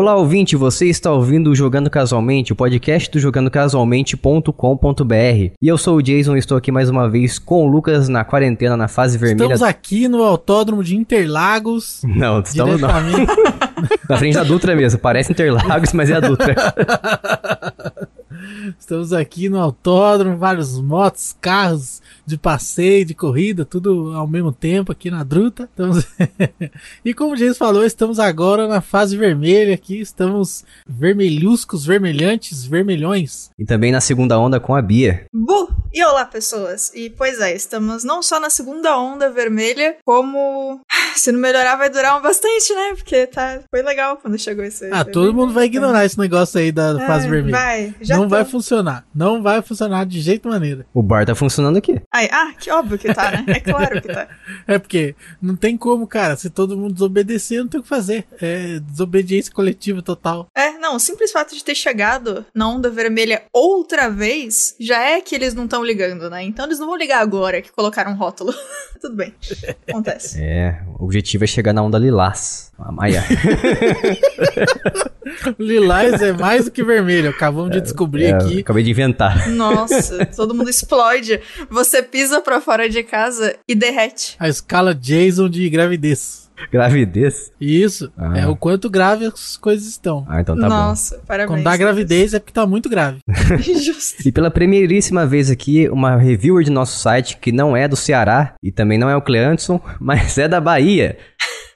Olá, ouvinte, você está ouvindo o Jogando Casualmente, o podcast do jogandocasualmente.com.br. E eu sou o Jason e estou aqui mais uma vez com o Lucas na quarentena, na fase vermelha. Estamos aqui no autódromo de Interlagos. Não, estamos não. na frente da Dutra mesmo, parece Interlagos, mas é a Dutra. Estamos aqui no autódromo, vários motos, carros de passeio, de corrida, tudo ao mesmo tempo aqui na Druta. Estamos... e como o James falou, estamos agora na fase vermelha aqui, estamos vermelhuscos, vermelhantes, vermelhões. E também na segunda onda com a Bia. Bu! E olá, pessoas! E pois é, estamos não só na segunda onda vermelha, como se não melhorar vai durar bastante, né? Porque tá... foi legal quando chegou esse. Ah, todo mundo vai ignorar esse negócio aí da fase vermelha. Vai, já não tô. vai funcionar. Não vai funcionar de jeito maneira. O bar tá funcionando aqui. Ai, ah, que óbvio que tá, né? É claro que tá. é porque não tem como, cara. Se todo mundo desobedecer, não tem o que fazer. É desobediência coletiva total. É, não, o simples fato de ter chegado na onda vermelha outra vez já é que eles não estão ligando, né? Então eles não vão ligar agora que colocaram um rótulo. Tudo bem. Acontece. É, o objetivo é chegar na onda lilás. A Maia. Lilás é mais do que vermelho. Acabamos de descobrir É, aqui. Acabei de inventar. Nossa, todo mundo explode. Você pisa pra fora de casa e derrete. A escala Jason de gravidez. Gravidez? Isso. Ah. É o quanto grave as coisas estão. Ah, então tá Nossa, parabéns. Quando dá gravidez é porque tá muito grave. Bom. E pela primeiríssima vez aqui, uma reviewer de nosso site que não é do Ceará e também não é o Cleanson, mas é da Bahia.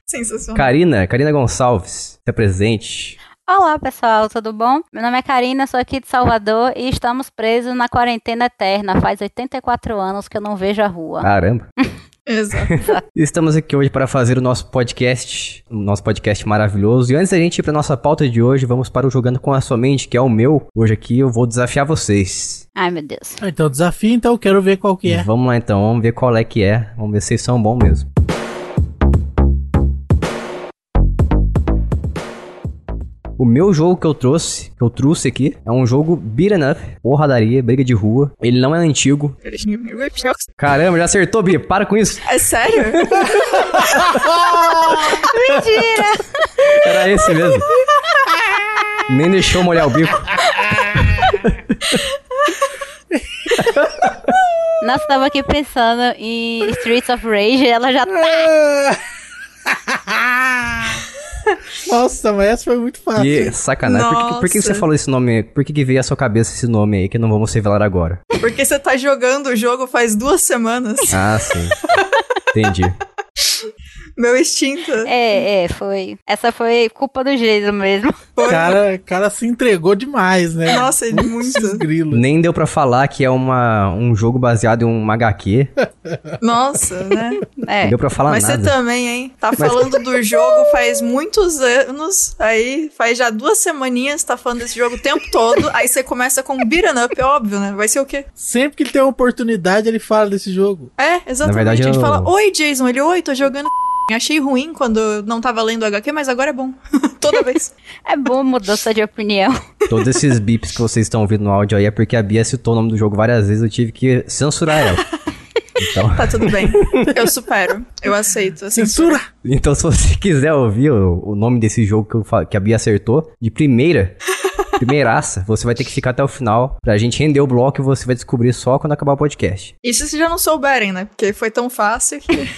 Sensacional. Karina, Karina Gonçalves, se apresente. Olá pessoal, tudo bom? Meu nome é Karina, sou aqui de Salvador e estamos presos na quarentena eterna. Faz 84 anos que eu não vejo a rua. Caramba. Exato. Estamos aqui hoje para fazer o nosso podcast, o nosso podcast maravilhoso. E antes da gente ir para nossa pauta de hoje, vamos para o Jogando com a Sua Mente, que é o meu. Hoje aqui eu vou desafiar vocês. Ai meu Deus. Ah, Então, desafio, então, eu quero ver qual que é. Vamos lá então, vamos ver qual é que é. Vamos ver se vocês são bons mesmo. O meu jogo que eu trouxe, que eu trouxe aqui, é um jogo beat'em up, porradaria, briga de rua. Ele não é antigo. Caramba, já acertou, Bia, para com isso. É sério? Mentira! Era esse mesmo. Nem deixou molhar o bico. Nossa, tava aqui pensando em Streets of Rage, ela já tá. Nossa, mas essa foi muito fácil. Que sacanagem. Por que, por que você falou esse nome? Por que, que veio à sua cabeça esse nome aí que não vamos revelar agora? Porque você tá jogando o jogo faz duas semanas. Ah, sim. Entendi. Meu instinto. É, é, foi. Essa foi culpa do Jason mesmo. Foi. cara, cara se entregou demais, né? Nossa, ele muito. Esses grilos. Nem deu pra falar que é uma, um jogo baseado em um HQ. Nossa, né? É. Não deu pra falar Mas você nada. também, hein? Tá falando do jogo faz muitos anos, aí faz já duas semaninhas, tá falando desse jogo o tempo todo, aí você começa com beat'em up, é óbvio, né? Vai ser o quê? Sempre que ele tem uma oportunidade, ele fala desse jogo. É, exatamente. verdade, a gente eu- fala, oi Jason, ele, oi, tô jogando Achei ruim quando não tava lendo o HQ, mas agora é bom. Toda vez. É bom mudança de opinião. Todos esses bips que vocês estão ouvindo no áudio aí é porque a Bia citou o nome do jogo várias vezes, eu tive que censurar ela. Então, Tá tudo bem. Eu supero. Eu aceito. Assim, Censura! então se você quiser ouvir o, o nome desse jogo que, que a Bia acertou, de primeira, primeiraça, você vai ter que ficar até o final pra gente render o bloco e você vai descobrir só quando acabar o podcast. Isso se já não souberem, né? Porque foi tão fácil que.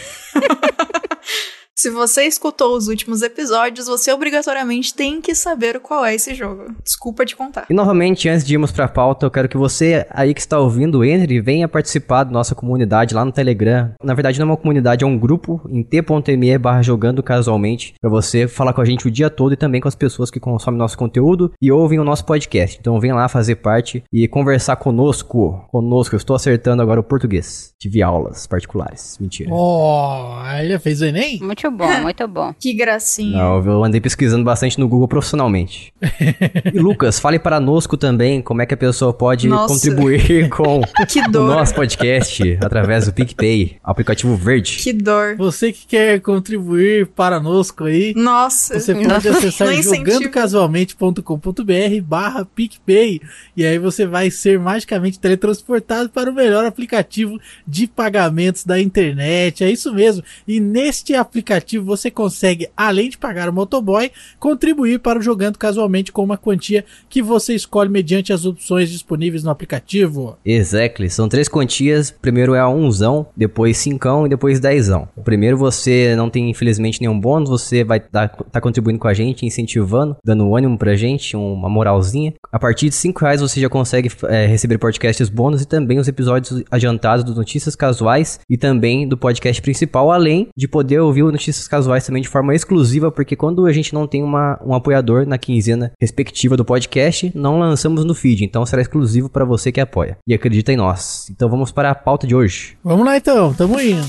Se você escutou os últimos episódios, você obrigatoriamente tem que saber qual é esse jogo. Desculpa te contar. E novamente, antes de irmos pra pauta, eu quero que você aí que está ouvindo, entre e venha participar da nossa comunidade lá no Telegram. Na verdade, não é uma comunidade, é um grupo em t.me barra jogando casualmente, pra você falar com a gente o dia todo e também com as pessoas que consomem nosso conteúdo e ouvem o nosso podcast. Então vem lá fazer parte e conversar conosco. Conosco, eu estou acertando agora o português. Tive aulas particulares. Mentira. Ó, ele fez o Enem? Muito bom, muito bom. Que gracinha. Não, eu andei pesquisando bastante no Google profissionalmente. e Lucas, fale para nosco também como é que a pessoa pode Nossa. contribuir com Que o nosso podcast através do PicPay, aplicativo verde. Que dor. Você que quer contribuir para nosco aí, Nossa. você pode acessar Não incentivo. jogandocasualmente.com.br barra PicPay e aí você vai ser magicamente teletransportado para o melhor aplicativo de pagamentos da internet. É isso mesmo. E neste aplicativo aplicativo você consegue, além de pagar o motoboy, contribuir para o Jogando Casualmente com uma quantia que você escolhe mediante as opções disponíveis no aplicativo. Exactly. São três quantias. Primeiro é a unzão, depois cincão e depois dezão. O primeiro você não tem, infelizmente, nenhum bônus. Você vai estar tá contribuindo com a gente, incentivando, dando ânimo pra gente, uma moralzinha. A partir de cinco reais você já consegue é, receber podcasts bônus e também os episódios adiantados do Notícias Casuais e também do podcast principal, além de poder ouvir o Casuais também de forma exclusiva, porque quando a gente não tem uma, um apoiador na quinzena respectiva do podcast, não lançamos no feed, então será exclusivo para você que apoia. E acredita em nós. Então vamos para a pauta de hoje. Vamos lá então, tamo indo.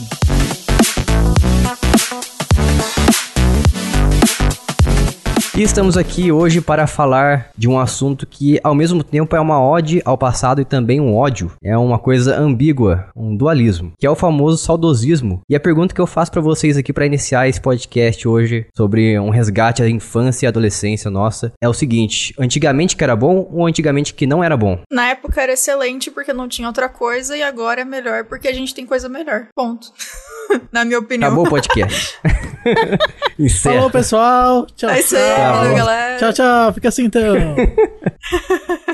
E estamos aqui hoje para falar de um assunto que, ao mesmo tempo, é uma ode ao passado e também um ódio. É uma coisa ambígua, um dualismo, que é o famoso saudosismo. E a pergunta que eu faço para vocês aqui para iniciar esse podcast hoje sobre um resgate à infância e adolescência nossa é o seguinte: antigamente que era bom ou antigamente que não era bom? Na época era excelente porque não tinha outra coisa e agora é melhor porque a gente tem coisa melhor. Ponto. Na minha opinião. Acabou o podcast. Falou, pessoal. Tchau, é isso aí, tchau. valeu, galera. Tchau, tchau. Fica assim então.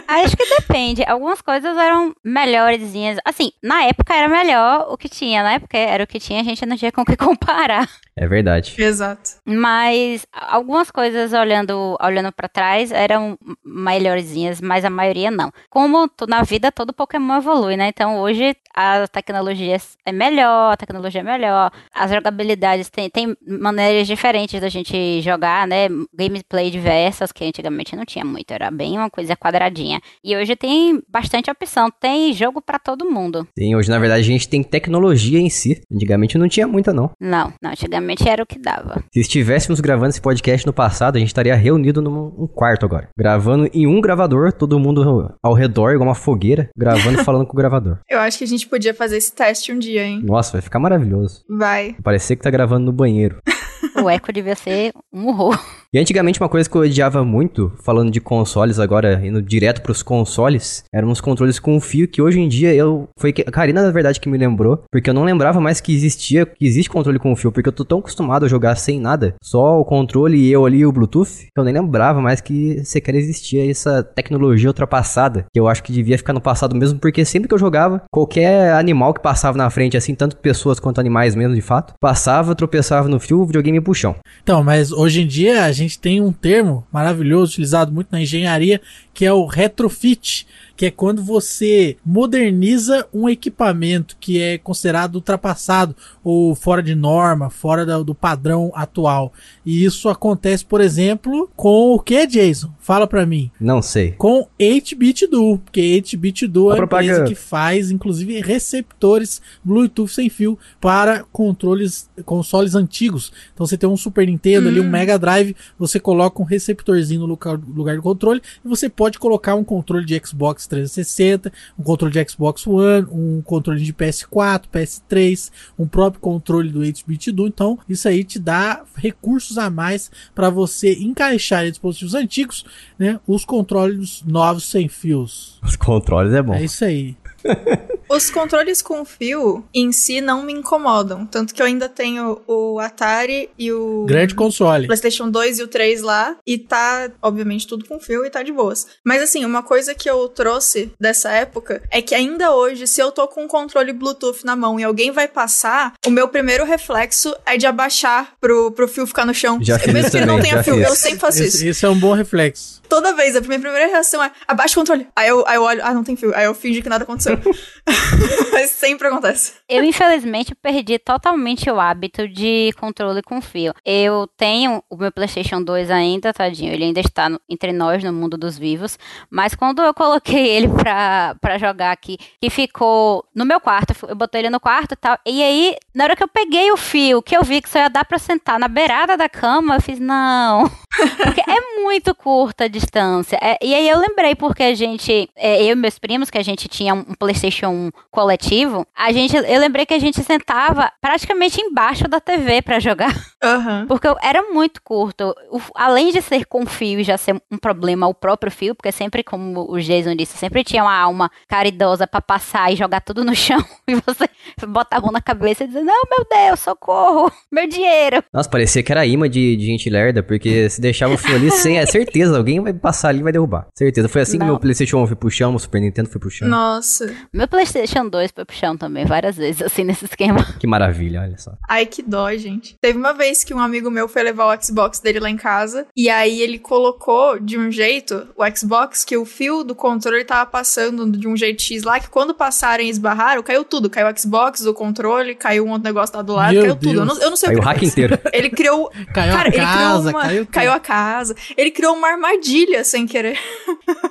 Acho que depende. Algumas coisas eram melhorzinhas. Assim, na época era melhor o que tinha. Na época era o que tinha, a gente não tinha com o que comparar. É verdade. Exato. Mas algumas coisas olhando, olhando para trás eram melhorzinhas, mas a maioria não. Como na vida todo Pokémon evolui, né? Então hoje a tecnologia é melhor, a tecnologia é melhor, as jogabilidades tem, tem maneiras diferentes da gente jogar, né? Gameplay diversas que antigamente não tinha muito, era bem uma coisa quadradinha. E hoje tem bastante opção, tem jogo para todo mundo. Sim, hoje na verdade a gente tem tecnologia em si. Antigamente não tinha muita não. Não, não, antigamente era o que dava. Se estivéssemos gravando esse podcast no passado, a gente estaria reunido num um quarto agora. Gravando em um gravador, todo mundo ao redor, igual uma fogueira, gravando e falando com o gravador. Eu acho que a gente podia fazer esse teste um dia, hein? Nossa, vai ficar maravilhoso. Vai. Parecer que tá gravando no banheiro. O eco devia ser um horror. E antigamente uma coisa que eu odiava muito, falando de consoles agora, indo direto pros consoles, eram os controles com fio que hoje em dia eu... Foi a Karina, na verdade, que me lembrou, porque eu não lembrava mais que existia, que existe controle com fio, porque eu tô tão acostumado a jogar sem nada, só o controle e eu ali e o Bluetooth, que eu nem lembrava mais que sequer existia essa tecnologia ultrapassada, que eu acho que devia ficar no passado mesmo, porque sempre que eu jogava, qualquer animal que passava na frente, assim, tanto pessoas quanto animais mesmo, de fato, passava, tropeçava no fio, o videogame puxão. Então, mas hoje em dia a gente tem um termo maravilhoso utilizado muito na engenharia que é o retrofit, que é quando você moderniza um equipamento que é considerado ultrapassado ou fora de norma, fora do, do padrão atual. E isso acontece, por exemplo, com o que, Jason? Fala pra mim. Não sei. Com 8-bit do, porque 8-bit do é a propaganda. empresa que faz, inclusive, receptores Bluetooth sem fio para controles, consoles antigos. Então você tem um Super Nintendo ali, um Mega Drive, você coloca um receptorzinho no lugar, lugar do controle e você pode colocar um controle de Xbox 360, um controle de Xbox One, um controle de PS4, PS3, um próprio controle do 8-bit do. Então, isso aí te dá recursos a mais para você encaixar em dispositivos antigos, né, os controles novos sem fios. Os controles é bom. É isso aí. Os controles com fio em si não me incomodam. Tanto que eu ainda tenho o Atari e o. Grande console. PlayStation 2 e o 3 lá. E tá, obviamente, tudo com fio e tá de boas. Mas assim, uma coisa que eu trouxe dessa época é que ainda hoje, se eu tô com um controle Bluetooth na mão e alguém vai passar, o meu primeiro reflexo é de abaixar pro, pro fio ficar no chão. Já Mesmo isso que ele não tenha fio, fiz. eu sempre faço isso. Esse é um bom reflexo. Toda vez, a minha primeira reação é abaixa o controle. Aí eu, aí eu olho, ah, não tem fio. Aí eu fingi que nada aconteceu. Mas sempre acontece. Eu, infelizmente, perdi totalmente o hábito de controle com fio. Eu tenho o meu PlayStation 2 ainda, tadinho. Ele ainda está no- entre nós, no mundo dos vivos. Mas quando eu coloquei ele pra, pra jogar aqui, que ficou no meu quarto, eu botei ele no quarto e tal. E aí, na hora que eu peguei o fio, que eu vi que só ia dar pra sentar na beirada da cama, eu fiz, não. Porque é muito curta a distância. É, e aí eu lembrei porque a gente, é, eu e meus primos, que a gente tinha um PlayStation 1 coletivo, a gente, eu lembrei que a gente sentava praticamente embaixo da TV para jogar. Aham. Porque era muito curto. O- além de ser com fio e já ser um problema o próprio fio, porque sempre, como o Jason disse, sempre tinha uma alma caridosa pra passar e jogar tudo no chão. E você botar a mão na cabeça e dizer, não, meu Deus, socorro, meu dinheiro. Nossa, parecia que era imã de, de gente lerda, porque se deixava o fio ali, sem, é certeza, alguém vai passar ali e vai derrubar. Certeza. Foi assim que Não. meu PlayStation 1 foi pro chão, meu Super Nintendo foi pro chão. Nossa. Meu Playstation 2 foi pro chão também, várias vezes, assim, nesse esquema. Que maravilha, olha só. Ai, que dó, gente. Teve uma vez que um amigo meu foi levar o Xbox dele lá em casa. E aí ele colocou de um jeito o Xbox que o fio do controle tava passando de um jeito X lá, que quando passaram e esbarraram, caiu tudo. Caiu o Xbox, o controle, caiu um outro negócio lá do lado, Meu caiu tudo. Eu não, eu não sei Aí o o que hack fez. inteiro. Ele criou. Caiu cara, a ele casa, criou uma. caiu tudo. a casa. Ele criou uma armadilha sem querer.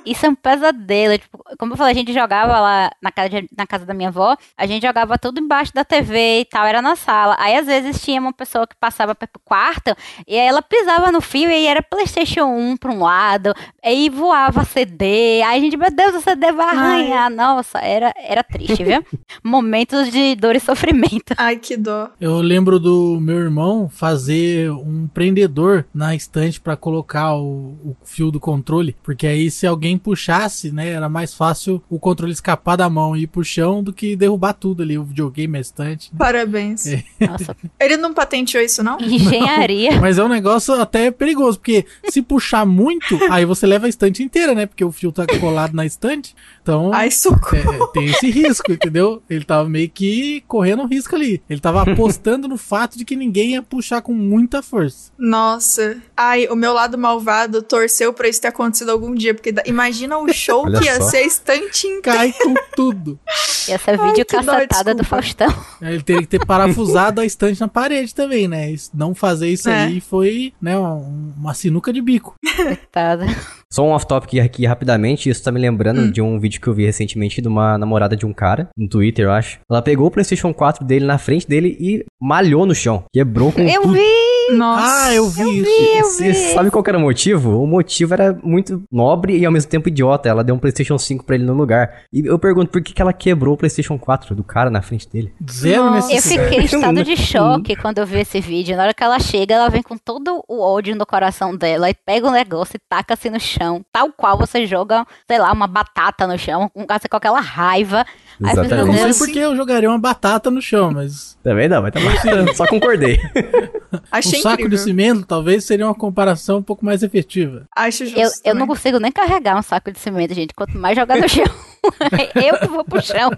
Isso é um pesadelo. Tipo, como eu falei, a gente jogava lá na casa, de- na casa da minha avó, a gente jogava tudo embaixo da TV e tal, era na sala. Aí às vezes tinha uma pessoa que passava pro quarto e aí ela pisava no fio e aí era PlayStation 1 pra um lado, aí voava CD. Aí a gente, meu Deus, o CD vai arranhar. Nossa, era, era triste, viu? Momentos de dor e sofrimento. Ai, que dó. Eu lembro do meu irmão fazer um prendedor na estante pra colocar o, o fio do controle, porque aí se alguém puxasse, né, era mais fácil o controle escapar da mão e ir pro chão do que derrubar tudo ali, o videogame, a estante. né? Parabéns. É. Nossa, Ele não patenteou isso, não? engenharia. Mas é um negócio até perigoso, porque se puxar muito, aí você leva a estante inteira, né? Porque o fio tá colado na estante. Então, Ai, socorro. é, tem esse risco, entendeu? Ele tava meio que correndo um risco ali. Ele tava apostando no fato de que ninguém ia puxar com muita força. Nossa. Ai, o meu lado malvado torceu pra isso ter acontecido algum dia. Porque imagina o show que ia só. ser a estante inteira. Cai com tudo. Ia ser vídeo cacetada do. Faustão. Aí Ele teria que ter parafusado a estante na parede também, né? Não fazer isso É. aí foi, né, um- uma sinuca de bico. Coitada. Só um off-topic aqui rapidamente, isso tá me lembrando de um vídeo que eu vi recentemente de uma namorada de um cara, no Twitter, eu acho. Ela pegou o PlayStation 4 dele na frente dele e malhou no chão. Quebrou com Eu tudo. vi! Nossa. Ah, eu vi isso. eu Você vi. sabe qual era o motivo? O motivo era muito nobre e ao mesmo tempo idiota. Ela deu um PlayStation 5 pra ele no lugar. E eu pergunto por que, que ela quebrou o PlayStation 4 do cara na frente dele. Zero Nossa. Eu fiquei em estado de choque quando eu vi esse vídeo. Na hora que ela chega, ela vem com todo o ódio no coração dela e pega o negócio e taca assim no chão. Tal qual você joga, sei lá, uma batata no chão, com com aquela raiva. Aí eu Exatamente. não sei Deus, porque eu jogaria uma batata no chão, mas Também não, mas tá bom. Só concordei. Achei um saco incrível. de cimento talvez seria uma comparação um pouco mais efetiva. Acho justo. eu, eu não consigo nem carregar um saco de cimento, gente. Quanto mais jogar no chão. eu que vou pro chão.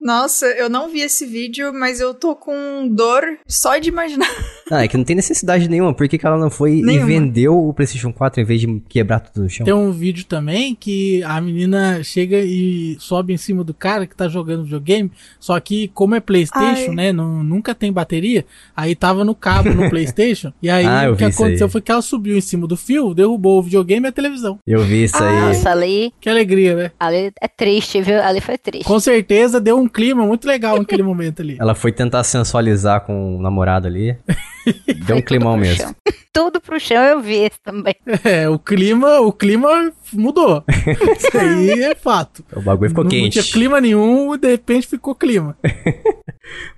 Nossa, eu não vi esse vídeo, mas eu tô com dor só de imaginar. Ah, é que não tem necessidade nenhuma. Por que, que ela não foi Nenhuma. e vendeu o PlayStation 4 em vez de quebrar tudo no chão? Tem um vídeo também que a menina chega e sobe em cima do cara que tá jogando videogame, só que como é Playstation, Ai. né, não, nunca tem bateria, aí tava no cabo no Playstation, e aí Ah, o que aconteceu foi que ela subiu em cima do fio, derrubou o videogame e a televisão. Eu vi isso aí. Nossa, ali, Que alegria, né? ali é triste, viu? Ali foi triste. Com certeza deu um clima muito legal naquele momento ali. Ela foi tentar sensualizar com o namorado ali. Deu um climão mesmo. Tudo pro chão eu vi esse também. É, o clima, o clima mudou. Isso aí é fato. O bagulho ficou não, não quente. tinha clima nenhum, de repente ficou clima.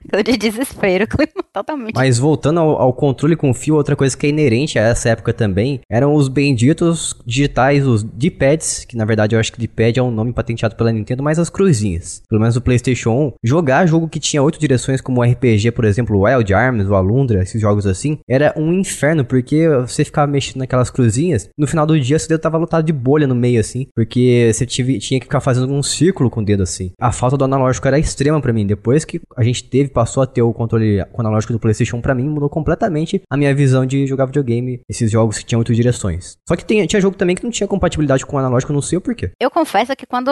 Ficou de desespero, clima totalmente. Mas voltando ao, ao controle com fio, outra coisa que é inerente a essa época também eram os benditos digitais, os D-pads, que na verdade eu acho que D-pad é um nome patenteado pela Nintendo, mas as cruzinhas. Pelo menos o PlayStation 1. Jogar jogo que tinha oito direções, como o RPG, por exemplo, o Wild Arms, o Alundra, esses jogos assim, era um inferno, porque você ficava mexendo naquelas cruzinhas, no final do dia seu dedo tava lotado de bolha no meio assim, porque você tive- tinha que ficar fazendo um círculo com o dedo assim. A falta do analógico era extrema pra mim. Depois que a gente teve, passou a ter o controle com analógico do PlayStation, pra mim mudou completamente a minha visão de jogar videogame, esses jogos que tinham oito direções. Só que tinha jogo também que não tinha compatibilidade com o analógico, não sei o porquê. Eu confesso que quando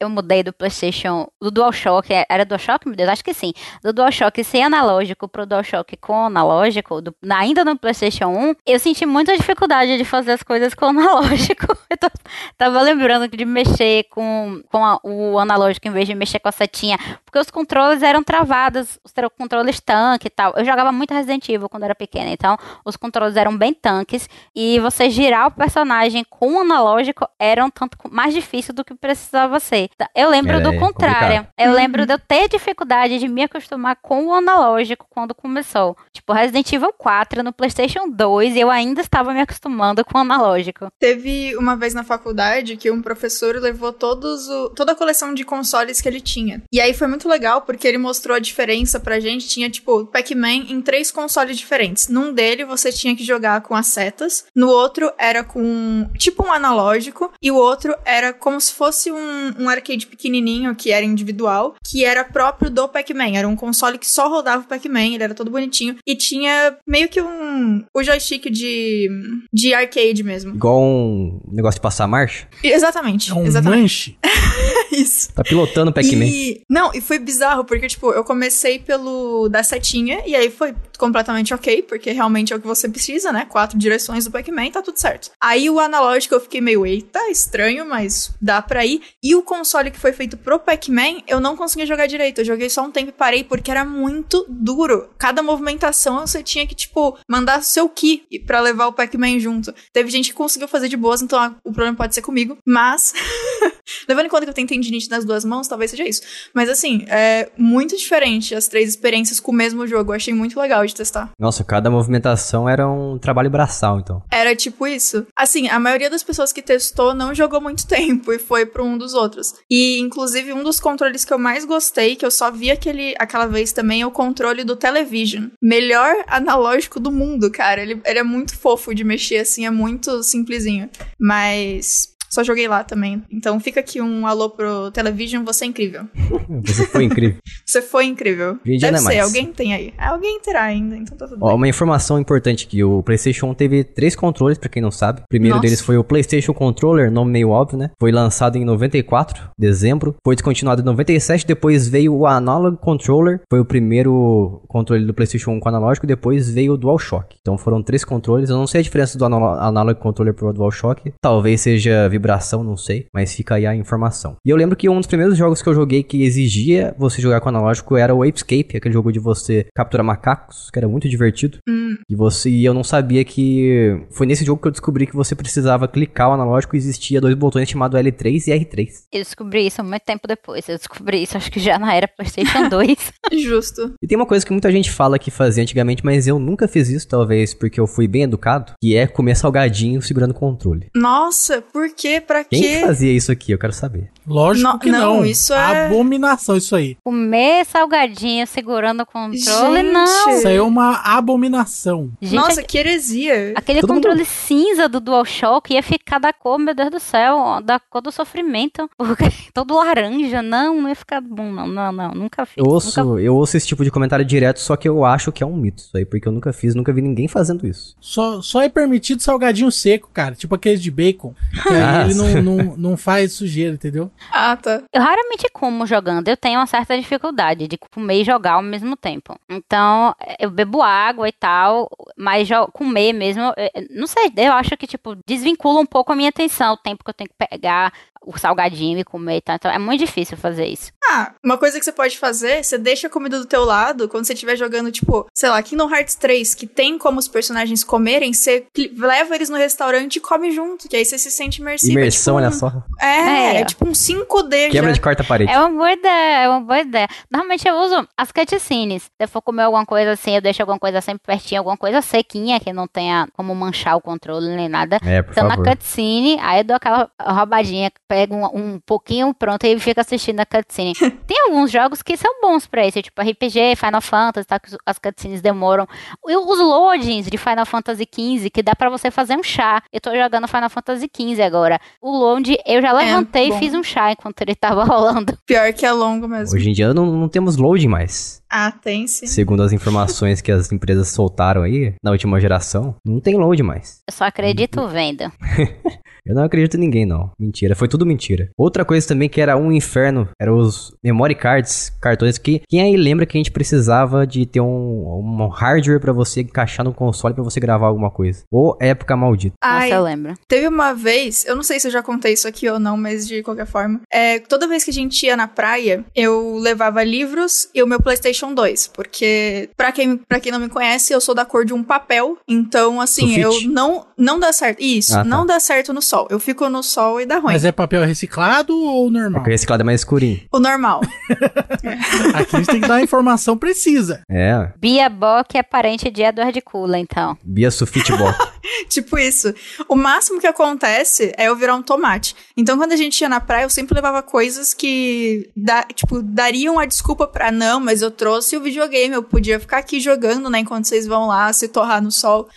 eu mudei do PlayStation, do DualShock, é, era DualShock, meu Deus, acho que sim, do DualShock sem analógico pro DualShock com analógico, do- ainda no PlayStation 1, eu senti muita dificuldade de fazer as coisas com analógico. Eu tô- tava lembrando de mexer com, com a- o analógico em vez de mexer com a setinha, porque os controles eram travados, os controles tanque e tal. Eu jogava muito Resident Evil quando era pequena, então os controles eram bem tanques e você girar o personagem com o analógico era um tanto mais difícil do que precisava ser. Eu lembro Era do contrário. complicado. Eu Uhum. lembro de eu ter dificuldade de me acostumar com o analógico quando começou. Tipo, Resident Evil 4 no PlayStation 2, eu ainda estava me acostumando com o analógico. Teve uma vez na faculdade que um professor levou todos o, toda a coleção de consoles que ele tinha. E aí foi muito legal porque ele mostrou a diferença pra gente. Tinha, tipo, Pac-Man em três consoles diferentes. Num dele você tinha que jogar com as setas, no outro era com tipo um analógico, e o outro era como se fosse um, um arcade pequenininho que era individual, que era próprio do Pac-Man. Era um console que só rodava o Pac-Man, ele era todo bonitinho. E tinha meio que um. o joystick de, de arcade mesmo. Igual um negócio de passar marcha. Exatamente. É um exatamente. manche. Isso. Tá pilotando o Pac-Man. E, não, e foi bizarro, porque, tipo, eu comecei pelo da setinha, e aí foi completamente ok, porque realmente é o que você precisa, né? Quatro direções do Pac-Man, tá tudo certo. Aí o analógico eu fiquei meio, eita, estranho, mas dá pra ir. E o console que foi feito pro Pac-Man, eu não conseguia jogar direito. Eu joguei só um tempo e parei, porque era muito duro. Cada movimentação você tinha que, tipo, mandar seu ki pra levar o Pac-Man junto. Teve gente que conseguiu fazer de boas, então o problema pode ser comigo, mas. Levando em conta que eu tenho tendinite nas duas mãos, talvez seja isso. Mas assim, é muito diferente as três experiências com o mesmo jogo. Eu achei muito legal de testar. Nossa, cada movimentação era um trabalho braçal, então. Era tipo isso. Assim, a maioria das pessoas que testou não jogou muito tempo e foi pra um dos outros. E, inclusive, um dos controles que eu mais gostei, que eu só vi aquele, aquela vez também, é o controle do Television. Melhor analógico do mundo, cara. Ele, ele é muito fofo de mexer, assim, é muito simplesinho. Mas. Só joguei lá também. Então fica aqui um alô pro Television, você é incrível. Você foi incrível. Você foi incrível. Em dia Deve é ser, mais. alguém tem aí. Alguém terá ainda, então tá tudo Ó, bem. uma informação importante que o PlayStation 1 teve três controles, pra quem não sabe. O primeiro Nossa. deles foi o PlayStation Controller, nome meio óbvio, né? Foi lançado em 94, dezembro. Foi descontinuado em 97, depois veio o Analog Controller, foi o primeiro controle do PlayStation 1 com analógico, depois veio o DualShock. Então foram três controles. Eu não sei a diferença do Analo- Analog Controller pro DualShock. Talvez seja vibração, não sei, mas fica aí a informação. E eu lembro que um dos primeiros jogos que eu joguei que exigia você jogar com analógico era o Apescape, aquele jogo de você capturar macacos, que era muito divertido. Hum, E você e eu não sabia que foi nesse jogo que eu descobri que você precisava clicar o analógico e existia dois botões chamados L3 e R3. Eu descobri isso muito tempo depois. Eu descobri isso, acho que já na era PlayStation 2. justo. E tem uma coisa que muita gente fala que fazia antigamente, mas eu nunca fiz isso, talvez porque eu fui bem educado, que é comer salgadinho segurando o controle. Nossa, por quê? Pra Quem quê? que fazia isso aqui? Eu quero saber. Lógico Não, que não, não. isso é- Abominação, isso aí. Comer salgadinho segurando o controle, Gente. não. Isso aí é uma abominação. Gente, Nossa, que heresia. Aquele Todo controle cinza do DualShock ia ficar da cor, meu Deus do céu, da cor do sofrimento. Todo laranja, não, não ia ficar bom, não, não, não, nunca fiz. Eu nunca- ouço, eu ouço esse tipo de comentário direto, só que eu acho que é um mito isso aí, porque eu nunca fiz, nunca vi ninguém fazendo isso. Só, só é permitido salgadinho seco, cara. Tipo aqueles de bacon. Que aí Ah, ele não, não, não faz sujeira, entendeu? Ah, tá. Eu raramente como jogando, eu tenho uma certa dificuldade de comer e jogar ao mesmo tempo. Então, eu bebo água e tal, mas comer mesmo, eu não sei, eu acho que, tipo, desvincula um pouco a minha atenção, o tempo que eu tenho que pegar o salgadinho e comer e tal. Então, é muito difícil fazer isso. Ah, uma coisa que você pode fazer, você deixa a comida do teu lado quando você estiver jogando, tipo, sei lá, Kingdom Hearts 3, que tem como os personagens comerem, você leva eles no restaurante e come junto, que aí você se sente imersivo. é Imersão, tipo olha um- só. É, É, é, tipo um 5D Quebra já. de quarta parede. É uma boa ideia, é uma boa ideia. Normalmente eu uso as cutscenes. Se eu for comer alguma coisa assim, eu deixo alguma coisa sempre pertinho, alguma coisa sequinha, que não tenha como manchar o controle nem nada. É, por Então favor. na cutscene, aí eu dou aquela roubadinha, pego um, um pouquinho pronto e fico assistindo a cutscene. Tem alguns jogos que são bons pra isso, tipo RPG, Final Fantasy, tá, que as cutscenes demoram. E os loadings de Final Fantasy XV, que dá pra você fazer um chá. Eu tô jogando Final Fantasy XV agora. O load, eu já levantei e bom. fiz um chá enquanto ele tava rolando. Pior que é longo mesmo. Hoje em dia não, não temos loading mais. Ah, tem sim. Segundo as informações que as empresas soltaram aí na última geração, não tem load mais. Eu só acredito vendo. Eu não acredito em ninguém, não. Mentira, foi tudo mentira. Outra coisa também que era um inferno, eram os memory cards, cartões que quem aí lembra que a gente precisava de ter um, um hardware para você encaixar no console para você gravar alguma coisa. Ou época maldita. Ai, Nossa, eu lembro. Teve uma vez, eu não sei se eu já contei isso aqui ou não, mas de qualquer forma. É, toda vez que a gente ia na praia, eu levava livros e o meu PlayStation 2. Porque, pra quem, pra quem não me conhece, eu sou da cor de um papel. Então, assim, eu não, não dá certo. Isso, Ah, tá. não dá certo no sol. Eu fico no sol e dá ruim. Mas é papel reciclado ou normal? Porque esse lado é mais escurinho. O normal. Aqui a gente tem que dar a informação precisa. É, Bia Bock é parente de Edward Cullen, então. Bia Sufitbol. tipo isso. O máximo que acontece é eu virar um tomate. Então, quando a gente ia na praia, eu sempre levava coisas que, dá, tipo, dariam a desculpa pra não, mas eu trouxe o videogame. Eu podia ficar aqui jogando, né, enquanto vocês vão lá se torrar no sol.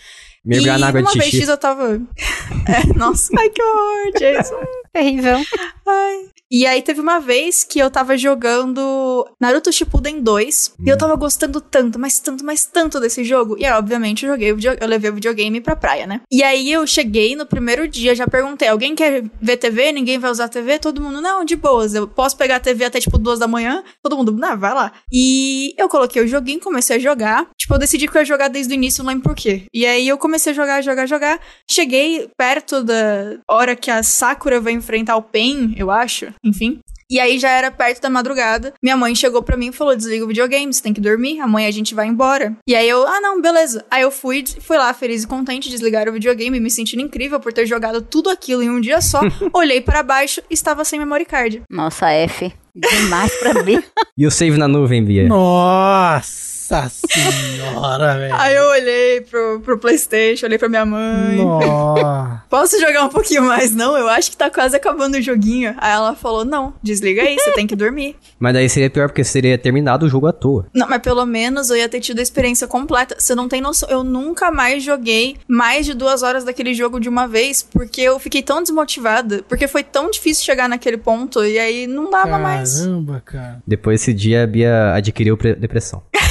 Mergulhar e na água uma de vez xixi. X eu tava. É, nossa, ai que horror, Jason. Terrível. Ai. E aí teve uma vez que eu tava jogando Naruto Shippuden 2 e eu tava gostando tanto, mas tanto, mas tanto desse jogo. E aí, obviamente, eu joguei o video- eu levei o videogame pra praia, né? E aí eu cheguei no primeiro dia, já perguntei: alguém quer ver TV? Ninguém vai usar TV? Todo mundo, não, de boas. Eu posso pegar a TV até tipo duas da manhã? Todo mundo, não, vai lá. E eu coloquei o joguinho, comecei a jogar. Tipo, eu decidi que eu ia jogar desde o início, não lembro por quê. E aí eu comecei a jogar, jogar, jogar. Cheguei perto da hora que a Sakura vai enfrentar o Pen, eu acho. Enfim. E aí já era perto da madrugada. Minha mãe chegou pra mim e falou: desliga o videogame, você tem que dormir, amanhã a gente vai embora. E aí eu, ah, não, beleza. Aí eu fui, fui lá, feliz e contente, desligar o videogame, me sentindo incrível por ter jogado tudo aquilo em um dia só. Olhei para baixo e estava sem memory card. Nossa, F. Demais pra mim. E o save na nuvem, Bia? Nossa senhora, velho. Aí eu olhei pro, pro PlayStation, olhei pra minha mãe. Nossa. Posso jogar um pouquinho mais? Não, eu acho que tá quase acabando o joguinho. Aí ela falou: não, desliga aí, você tem que dormir. Mas daí seria pior, porque seria terminado o jogo à toa. Não, mas pelo menos eu ia ter tido a experiência completa. Você não tem noção. Eu nunca mais joguei mais de duas horas daquele jogo de uma vez, porque eu fiquei tão desmotivada. Porque foi tão difícil chegar naquele ponto, e aí não dava mais. Caramba, cara. Depois desse dia, a Bia adquiriu pre- depressão.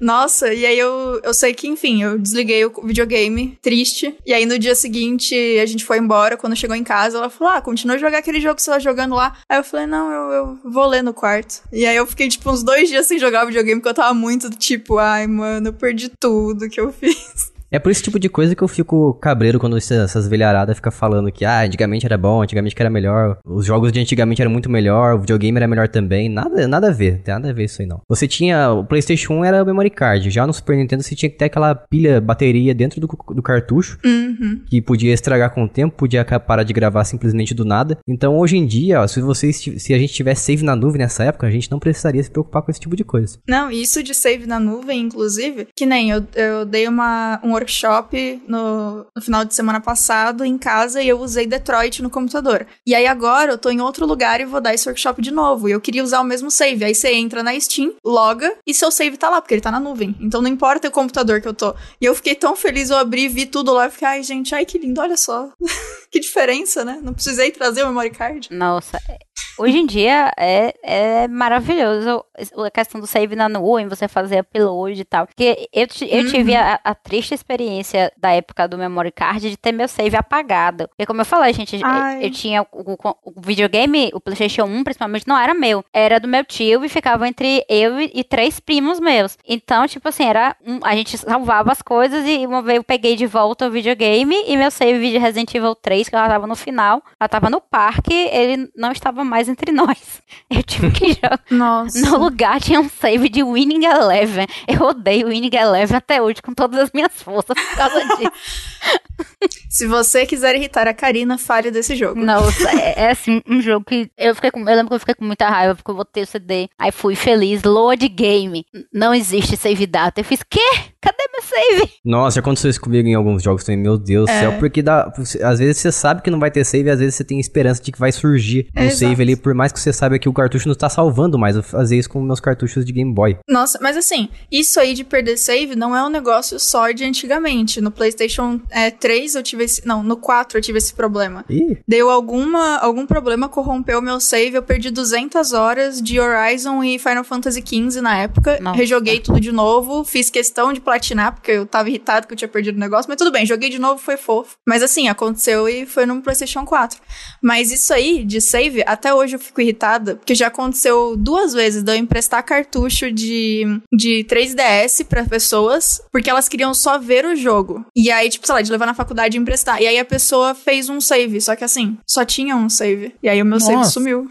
Nossa, e aí eu, eu sei que, enfim, eu desliguei o videogame, triste. E aí no dia seguinte a gente foi embora. Quando chegou em casa, ela falou: Ah, continua a jogar aquele jogo que você tá jogando lá. Aí eu falei: Não, eu, eu vou ler no quarto. E aí eu fiquei, tipo, uns dois dias sem jogar videogame, porque eu tava muito tipo, ai, mano, eu perdi tudo que eu fiz. É por esse tipo de coisa que eu fico cabreiro quando essas velharadas ficam falando que, ah, antigamente era bom, antigamente era melhor, os jogos de antigamente eram muito melhor, o videogame era melhor também. Nada, nada a ver, tem nada a ver isso aí não. Você tinha, o PlayStation 1 era o memory card, já no Super Nintendo você tinha que ter aquela pilha, bateria dentro do, do cartucho, Uhum. que podia estragar com o tempo, podia parar de gravar simplesmente do nada. Então hoje em dia, ó, se, vocês, tiv- se a gente tivesse save na nuvem nessa época, a gente não precisaria se preocupar com esse tipo de coisa. Não, isso de save na nuvem, inclusive, que nem eu, eu dei uma, um workshop no, no final de semana passado em casa e eu usei Detroit no computador. E aí agora eu tô em outro lugar e vou dar esse workshop de novo. E eu queria usar o mesmo save. Aí você entra na Steam, loga e seu save tá lá, porque ele tá na nuvem. Então não importa o computador que eu tô. E eu fiquei tão feliz, eu abri, vi tudo lá e fiquei, ai gente, ai que lindo, olha só. que diferença, né? Não precisei trazer o memory card. Nossa, é- hoje em dia é, é maravilhoso a questão do save na nuvem, você fazer upload e tal. Porque eu, eu Uhum. tive a, a triste experiência da época do memory card de ter meu save apagado. Porque como eu falei, gente, eu, eu tinha o, o- o videogame, o PlayStation 1 principalmente, não era meu. Era do meu tio e ficava entre eu e, e três primos meus. Então, tipo assim, era um- a gente salvava as coisas e uma vez eu peguei de volta o videogame e meu save de Resident Evil 3, que ela tava no final, ela tava no parque, ele não estava mais entre nós. Eu tive que jogar. Nossa. No lugar tinha um save de Winning Eleven. Eu odeio Winning Eleven até hoje com todas as minhas forças por causa disso. Se você quiser irritar a Karina, fale desse jogo. Nossa, é, é assim, um jogo que eu fiquei com. Eu lembro que eu fiquei com muita raiva, porque eu botei o CD. Aí fui feliz, load game. Não existe save data. Eu fiz, quê? Cadê meu save? Nossa, já aconteceu isso comigo em alguns jogos também, meu Deus do É. céu, porque dá, às vezes você sabe que não vai ter save, às vezes você tem esperança de que vai surgir um Exato. save ali, por mais que você saiba que o cartucho não tá salvando mais, eu fazia isso com meus cartuchos de Game Boy. Nossa, mas assim, isso aí de perder save não é um negócio só de antigamente. No PlayStation é, 3 eu tive esse. Não, no 4 eu tive esse problema. Ih, Deu alguma, algum problema, corrompeu meu save, eu perdi 200 horas de Horizon e Final Fantasy XV na época. Nossa. Rejoguei tudo de novo, fiz questão de platinar, porque eu tava irritado que eu tinha perdido o negócio, mas tudo bem, joguei de novo, foi fofo. Mas assim, aconteceu e foi no PlayStation 4. Mas isso aí, de save, até hoje eu fico irritada, porque já aconteceu duas vezes de eu emprestar cartucho de, de 3DS pra pessoas, porque elas queriam só ver o jogo. E aí, tipo, sei lá, de levar na faculdade e emprestar. E aí a pessoa fez um save, só que assim, só tinha um save. E aí o meu save Nossa. sumiu.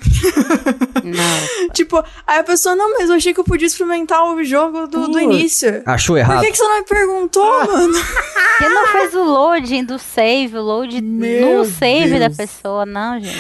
Não. tipo, aí a pessoa, não, mas eu achei que eu podia experimentar o jogo do, do início. achou Por errado? que, que você não me perguntou, Ah. mano? Porque não fez o loading do save, o load Meu no save da Deus. pessoa, não, gente.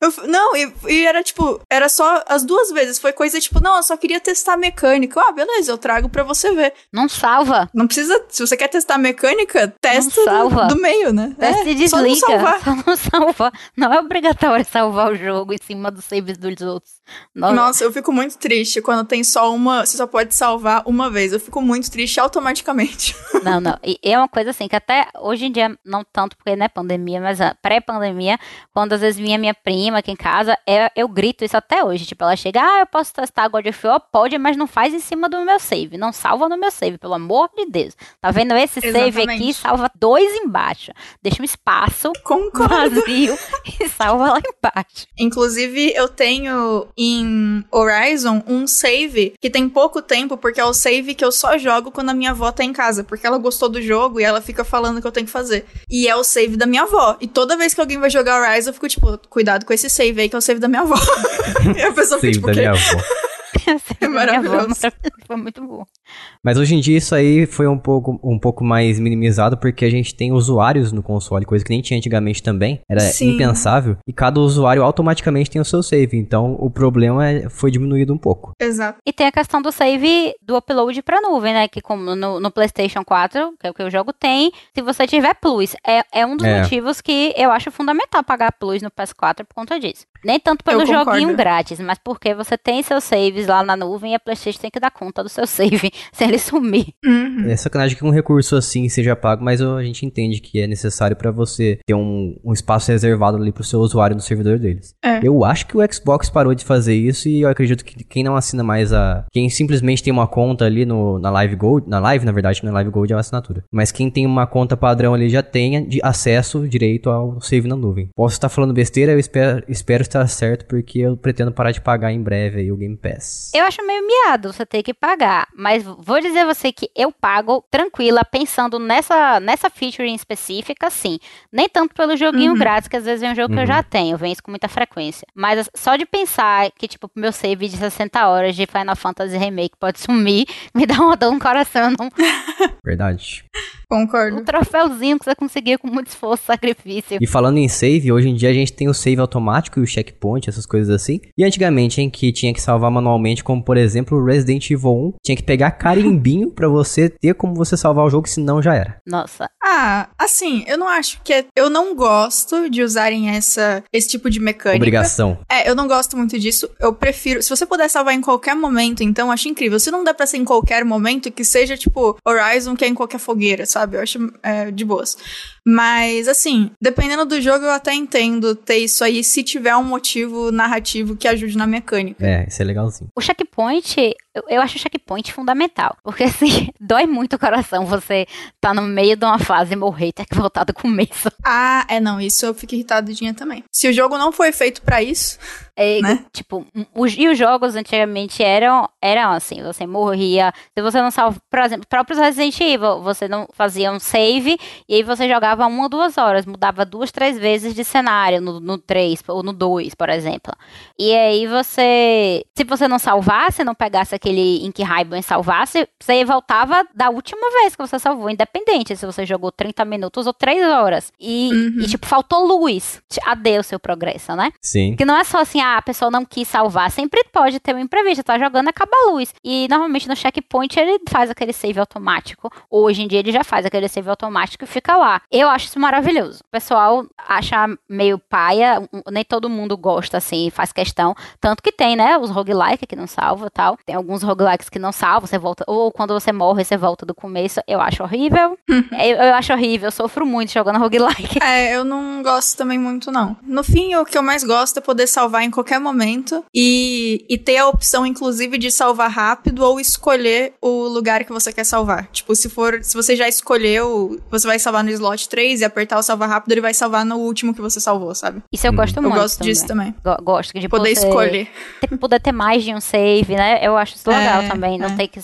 Eu f- não, e, e era tipo, era só as duas vezes. Foi coisa tipo, não, eu só queria testar a mecânica. Ah, beleza, eu trago pra você ver. Não salva. Não precisa, se você quer testar a mecânica, testa salva. do, do meio, né? Testa e É, só não desliga. salvar. Só não salva. Não é obrigatório salvar o jogo em cima dos saves dos outros. Nossa. Nossa, eu fico muito triste quando tem só uma. Você só pode salvar uma vez. Eu fico muito triste automaticamente. Não, não. E é uma coisa assim que até hoje em dia, não tanto porque não é pandemia, mas pré-pandemia, quando às vezes vinha minha prima aqui em casa, é- eu grito isso até hoje. Tipo, ela chega, ah, eu posso testar God of War? Pode, mas não faz em cima do meu save. Não salva no meu save, pelo amor de Deus. Tá vendo esse save aqui? Exatamente. Salva dois embaixo. Deixa um espaço Concordo. vazio e salva lá embaixo. Inclusive, eu tenho em Horizon um save que tem pouco tempo, porque é o save que eu só jogo quando a minha avó tá em casa. Porque ela gostou do jogo e ela fica falando o que eu tenho que fazer. E é o save da minha avó. E toda vez que alguém vai jogar Horizon, eu fico tipo, cuidado com esse save aí, que é o save da minha avó. e a pessoa fica Sim, tipo, da "O quê?" minha avó. É maravilhoso. Foi muito bom. Mas hoje em dia isso aí foi um pouco, um pouco mais minimizado porque a gente tem usuários no console, coisa que nem tinha antigamente também. Era Sim. impensável. E cada usuário automaticamente tem o seu save. Então o problema é- foi diminuído um pouco. Exato. E tem a questão do save do upload pra nuvem, né? Que como no, no PlayStation 4, que é o que o jogo tem, se você tiver Plus, é, é um dos É. motivos que eu acho fundamental pagar Plus no PS4 por conta disso. Nem tanto pelo joguinho grátis, mas porque você tem seus saves lá na nuvem e a PlayStation tem que dar conta do seu save se ele sumir. Uhum. É sacanagem que um recurso assim seja pago, mas a gente entende que é necessário pra você ter um, um espaço reservado ali pro seu usuário no servidor deles. É. Eu acho que o Xbox parou de fazer isso e eu acredito que quem não assina mais a. Quem simplesmente tem uma conta ali no, na Live Gold, na Live, na verdade, na Live Gold é uma assinatura. Mas quem tem uma conta padrão ali já tenha de acesso direito ao save na nuvem. Posso estar falando besteira, eu espero, espero estar certo, porque eu pretendo parar de pagar em breve aí o Game Pass. Eu acho meio miado você ter que pagar, mas vou dizer a você que eu pago tranquila, pensando nessa, nessa feature em específica, sim. Nem tanto pelo joguinho Uhum. grátis, que às vezes é um jogo que eu Uhum. já tenho, vem isso com muita frequência. Mas só de pensar que, tipo, meu save de 60 horas de Final Fantasy Remake pode sumir, me dá uma dor no coração. Não... Verdade. Um Concordo. troféuzinho que você conseguia com muito esforço, sacrifício. E falando em save, hoje em dia a gente tem o save automático e o checkpoint, essas coisas assim. E antigamente, em que tinha que salvar manualmente, como por exemplo o Resident Evil 1, tinha que pegar carimbinho pra você ter como você salvar o jogo, senão já era. Nossa, Ah, assim, eu não acho que é. Eu não gosto de usarem essa, esse tipo de mecânica. Obrigação. É, eu não gosto muito disso. Eu prefiro. Se você puder salvar em qualquer momento, então eu acho incrível. Se não der pra ser em qualquer momento, que seja tipo Horizon, que é em qualquer fogueira, sabe? Eu acho é, de boas. Mas, assim, dependendo do jogo, eu até entendo ter isso aí se tiver um motivo narrativo que ajude na mecânica. É, isso é legalzinho. O checkpoint, eu, eu acho o checkpoint fundamental. Porque assim, dói muito o coração você tá no meio de uma fase e morrer e ter que voltar do começo. Ah, é, não, isso eu fico irritadinha também. Se o jogo não foi feito pra isso, É, Né? Tipo, os, e os jogos antigamente eram, eram assim, você morria. Se você não salva, por exemplo, próprios Resident Evil, você não fazia um save e aí você jogava uma ou duas horas, mudava duas, três vezes de cenário no, no 3 ou no 2, por exemplo. E aí você. Se você não salvasse, não pegasse aquele Ink Raiban e salvasse, você voltava da última vez que você salvou, independente se você jogou 30 minutos ou 3 horas. E, Uhum. e, tipo, faltou luz. Adeus seu progresso, né? Sim. Que não é só assim, ah, a pessoa não quis salvar. Sempre pode ter um imprevisto, tá jogando, acaba a luz. E normalmente no checkpoint ele faz aquele save automático. Hoje em dia ele já faz aquele save automático e fica lá. Eu acho isso maravilhoso. O pessoal acha meio paia, nem todo mundo gosta assim, faz questão. Tanto que tem, né, os roguelike que não salva e tal. Tem alguns roguelikes que não salvam, você volta, ou quando você morre, você volta do começo. Eu acho horrível. eu, eu, acho horrível, eu sofro muito jogando roguelike. É, eu não gosto também muito, não. No fim, o que eu mais gosto é poder salvar em qualquer momento e, e ter a opção, inclusive, de salvar rápido ou escolher o lugar que você quer salvar. Tipo, se for, se você já escolheu, você vai salvar no slot 3 e apertar o salvar rápido, ele vai salvar no último que você salvou, sabe? Isso eu gosto eu muito. Eu gosto também. disso também. Gosto de poder escolher. Ter, poder ter mais de um save, né? Eu acho isso legal é, também. Não é. ter que.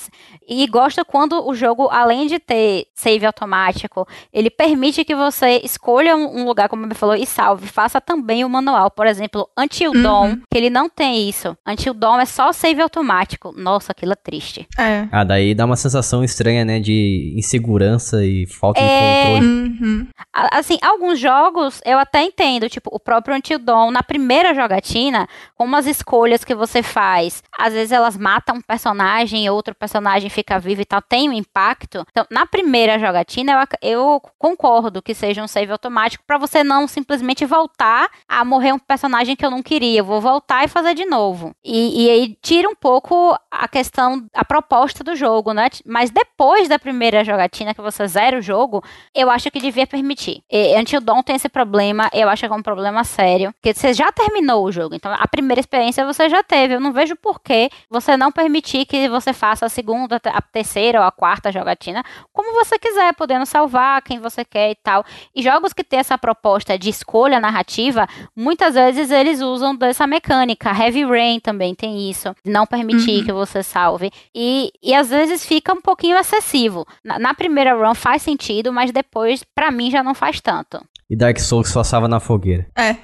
E gosto quando o jogo, além de ter save automático, ele permite que você escolha um lugar, como ele falou, e salve. Faça também o manual. Por exemplo, Until. Dawn, que ele não tem isso. Until Dawn é só save automático. Nossa, aquilo é triste. É. Ah, daí dá uma sensação estranha, né? De insegurança e falta é... de controle. Uhum. Assim, alguns jogos eu até entendo. Tipo, o próprio Until Dawn, na primeira jogatina, com as escolhas que você faz, às vezes elas matam um personagem, outro personagem fica vivo e tal, tem um impacto. Então, na primeira jogatina, eu, eu concordo que seja um save automático para você não simplesmente voltar a morrer um personagem que eu não queria. Eu vou voltar e fazer de novo. E, e aí tira um pouco a questão, a proposta do jogo, né? Mas depois da primeira jogatina, que você zera o jogo, eu acho que devia permitir. E Until tem esse problema, eu acho que é um problema sério, porque você já terminou o jogo, então a primeira experiência você já teve. Eu não vejo por que você não permitir que você faça a segunda, a terceira ou a quarta jogatina, como você quiser, podendo salvar quem você quer e tal. E jogos que têm essa proposta de escolha narrativa, muitas vezes eles usam dessa mecânica. Heavy Rain também tem isso, não permitir uhum. que você salve. E, e às vezes fica um pouquinho excessivo. Na, na primeira run faz sentido, mas depois, para mim, já não faz tanto. E Dark Souls só salva na fogueira. É.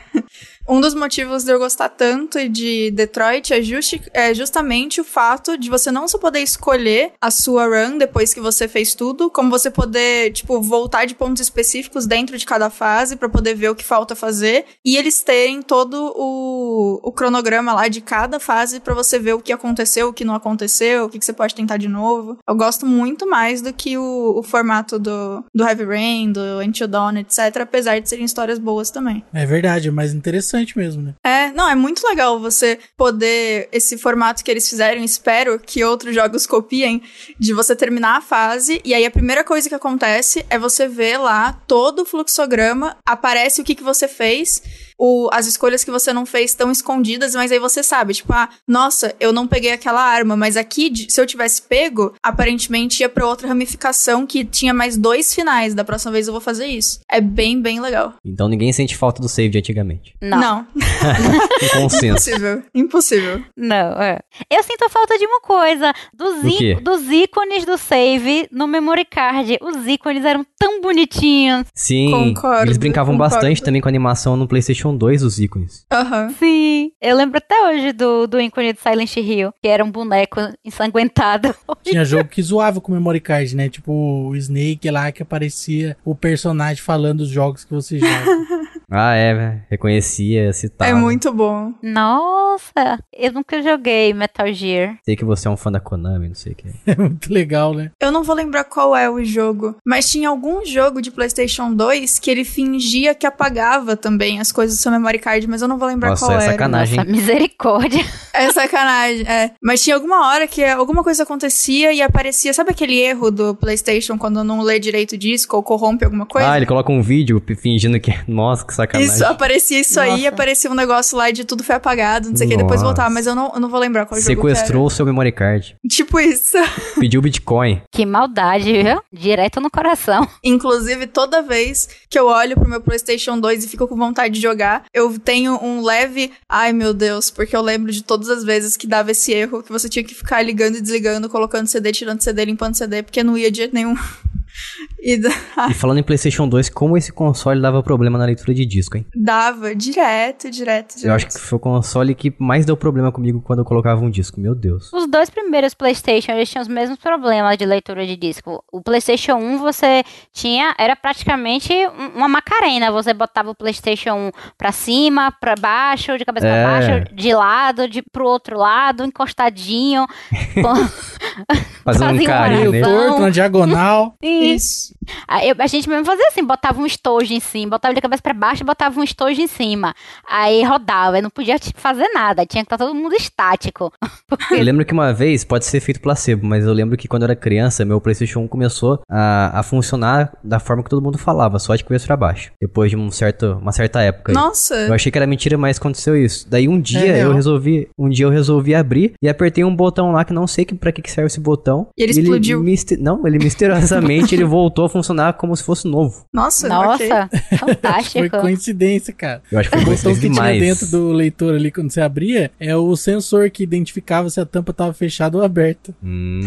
Um dos motivos de eu gostar tanto de Detroit é, justi é, justamente o fato de você não só poder escolher a sua run depois que você fez tudo, como você poder, tipo, voltar de pontos específicos dentro de cada fase para poder ver o que falta fazer. E eles terem todo o, o cronograma lá de cada fase para você ver o que aconteceu, o que não aconteceu, o que, que, você pode tentar de novo. Eu gosto muito mais do que o, o formato do, do Heavy Rain, do Until Dawn, etc. Apesar de serem histórias boas também. É verdade, mais interessante mesmo, né? É, não, é muito legal você poder, esse formato que eles fizeram, espero que outros jogos copiem, de você terminar a fase, e aí a primeira coisa que acontece é você ver lá todo o fluxograma, aparece o que, que você fez, o, as escolhas que você não fez estão escondidas, mas aí você sabe, tipo, ah, nossa, eu não peguei aquela arma, mas aqui, se eu tivesse pego, aparentemente ia pra outra ramificação que tinha mais dois finais. Da próxima vez eu vou fazer isso. É bem, bem legal. Então ninguém sente falta do save de antigamente. Não. Não. Impossível. Impossível. Não, é. Eu sinto falta de uma coisa: dos, dos ícones do save no memory card. Os ícones eram tão bonitinhos. Sim. Concordo. Eles brincavam concordo. bastante também com a animação no PlayStation PlayStation 2 os ícones. Aham. Uhum. Sim. Eu lembro até hoje do, do ícone de Silent Hill, que era um boneco ensanguentado. Tinha jogo que zoava com memory card, né? Tipo o Snake lá que aparecia o personagem falando os jogos que você joga. ah, é, velho. Reconhecia, citava. É muito bom. Nossa, eu nunca joguei Metal Gear. Sei que você é um fã da Konami, não sei o que. É muito legal, né? Eu não vou lembrar qual é o jogo, mas tinha algum jogo de PlayStation 2 que ele fingia que apagava também as coisas do seu memory card, mas eu não vou lembrar Nossa, qual é era. sacanagem. Nossa, misericórdia. É sacanagem, é. Mas tinha alguma hora que alguma coisa acontecia e aparecia, sabe aquele erro do PlayStation quando não lê direito o disco ou corrompe alguma coisa? Ah, ele coloca um vídeo fingindo que. Nossa, que sacanagem. Isso, aparecia isso Nossa. aí, aparecia um negócio lá de tudo foi apagado, não sei o que, depois voltar, mas eu não, eu não vou lembrar qual Sequestrou jogo Sequestrou o seu memory card. Tipo isso. Pediu Bitcoin. Que maldade, viu? Direto no coração. Inclusive, toda vez que eu olho pro meu PlayStation 2 e fico com vontade de jogar, eu tenho um leve. Ai meu Deus, porque eu lembro de todas as vezes que dava esse erro, que você tinha que ficar ligando e desligando, colocando CD, tirando CD, limpando CD, porque não ia de jeito nenhum. E da- E falando em PlayStation 2, como esse console dava problema na leitura de disco, hein? dava direto, direto, direto. Eu acho que foi o console que mais deu problema comigo quando eu colocava um disco. Meu Deus. Os dois primeiros PlayStation, eles tinham os mesmos problemas de leitura de disco. O PlayStation 1 você tinha, era praticamente um- uma macarena. Você botava o PlayStation 1 pra cima, pra baixo, de cabeça É. pra baixo, de lado, de pro outro lado, encostadinho. com- Fazendo um carinho. Não. torto, na diagonal. Isso. Aí eu- a gente mesmo fazia assim, botava um estojo em cima, botava de cabeça pra baixo e botava um estojo em cima. Aí rodava, aí não podia tipo, fazer nada, tinha que estar todo mundo estático. Eu lembro que uma vez, pode ser feito placebo, mas eu lembro que quando eu era criança, meu PlayStation 1 começou a, a funcionar da forma que todo mundo falava, só de cabeça pra baixo. Depois de um certo, uma certa época. aí. Nossa. Eu achei que era mentira, mas aconteceu isso. Daí um dia É eu resolvi, um dia eu resolvi abrir e apertei um botão lá que não sei que, pra que que serve esse botão. E ele explodiu. mister- Não, ele misteriosamente ele voltou a funcionar como se fosse novo. Nossa. Nossa, fantástico. Foi coincidência, cara. Eu acho que foi O coincidência que tinha demais. dentro do leitor ali quando você abria é o sensor que identificava se a tampa tava fechada ou aberta. Hum.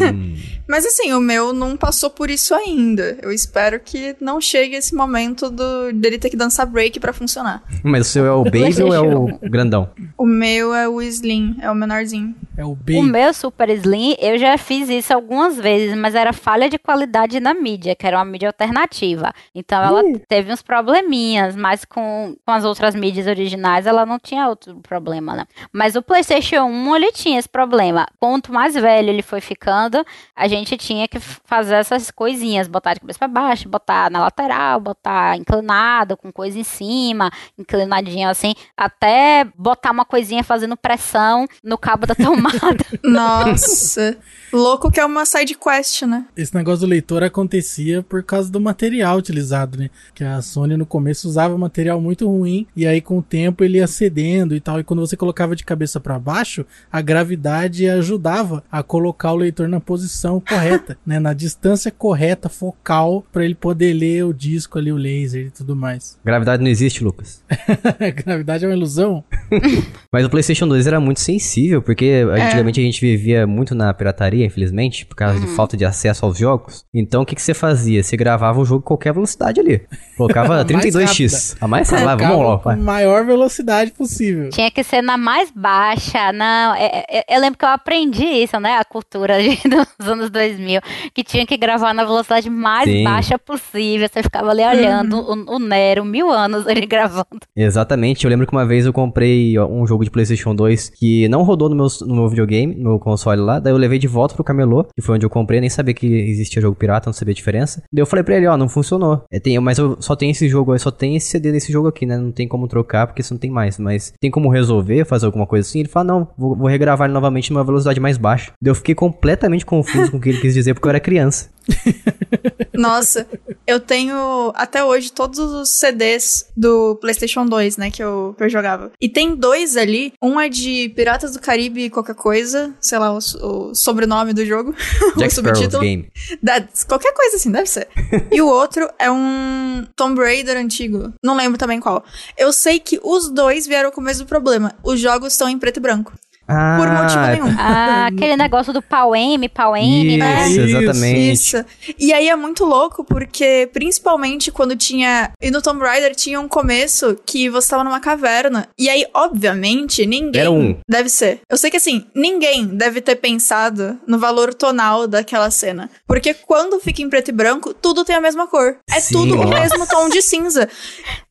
Mas assim, o meu não passou por isso ainda. Eu espero que não chegue esse momento do, dele ter que dançar break pra funcionar. Mas o seu é o baby ou é o grandão? O meu é o Slim, é o menorzinho. É o O B. meu Super Slim, eu já fiz isso algumas vezes, mas era falha de qualidade na mídia, que era uma mídia alternativa. Então ela teve uns probleminhas, mas com, com as outras mídias originais ela não tinha outro problema, né? Mas o PlayStation 1 ele tinha esse problema. Quanto mais velho ele foi ficando, a gente tinha que fazer essas coisinhas, botar de cabeça pra baixo, botar na lateral, botar inclinado, com coisa em cima, inclinadinho assim, até botar uma coisinha fazendo pressão no cabo da tomada. Nossa. Louco que é uma side quest, né? Esse negócio do leitor acontecia por causa do material utilizado, né? Que a Sony no começo usava material muito ruim e aí com o tempo ele ia cedendo e tal. E quando você colocava de cabeça pra baixo, a gravidade ajudava a colocar o leitor na posição correta, né? Na distância correta, focal, pra ele poder ler o disco ali, o laser e tudo mais. Gravidade não existe, Lucas. gravidade é uma ilusão? Mas o PlayStation 2 era muito sensível, porque antigamente a gente vivia muito na pirataria, infelizmente, por causa de falta de acesso aos jogos. Então o que, que você fazia? Você gravava o jogo em qualquer velocidade ali. Colocava A mais 32x. A mais rápida. Vamos lá, vai. maior velocidade possível. Tinha que ser na mais baixa, não. é- é- eu lembro que eu aprendi isso, né? A cultura de- dos anos 2000, que tinha que gravar na velocidade mais Sim. baixa possível. Você ficava ali olhando o, o Nero, mil anos ele gravando. Exatamente. Eu lembro que uma vez eu comprei um jogo de PlayStation 2 que não rodou no meu, no meu videogame, no meu console lá. Daí eu levei de volta pro camelô, que foi onde eu comprei. Nem sabia que existia jogo pirata, não sabia a diferença. Daí eu falei pra ele, ó, não funcionou. É, tem, mas eu só tenho esse jogo, só tenho esse CD desse jogo aqui, né? Não tem como trocar, porque isso não tem mais. Mas tem como resolver, fazer alguma coisa assim? Ele falou, não, vou, vou regravar ele novamente numa velocidade mais baixa. Daí eu fiquei completamente confuso com o que ele quis dizer, porque eu era criança. Nossa, eu tenho até hoje todos os CDs do PlayStation 2, né, que eu, que eu jogava. E tem dois ali. Um é de Piratas do Caribe qualquer coisa, sei lá, o, o sobrenome do jogo. o Jack Sparrow's subtítulo. Game. Da- qualquer coisa assim, deve ser. e o outro é um Tomb Raider antigo. Não lembro também qual. Eu sei que os dois vieram com o mesmo problema. Os jogos estão em preto e branco. Ah, Por motivo nenhum. Ah, aquele negócio do pau M, pau M, né? Isso, Isso, exatamente. Isso. E aí é muito louco, porque principalmente quando tinha. E no Tomb Raider tinha um começo que você tava numa caverna. E aí, obviamente, ninguém. Era um. Deve ser. Eu sei que assim, ninguém deve ter pensado no valor tonal daquela cena. Porque quando fica em preto e branco, tudo tem a mesma cor. É Sim, tudo o nossa. mesmo tom de cinza.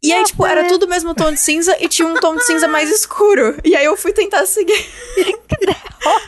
E aí, tipo, era tudo o mesmo tom de cinza e tinha um tom de cinza mais escuro. E aí eu fui tentar seguir.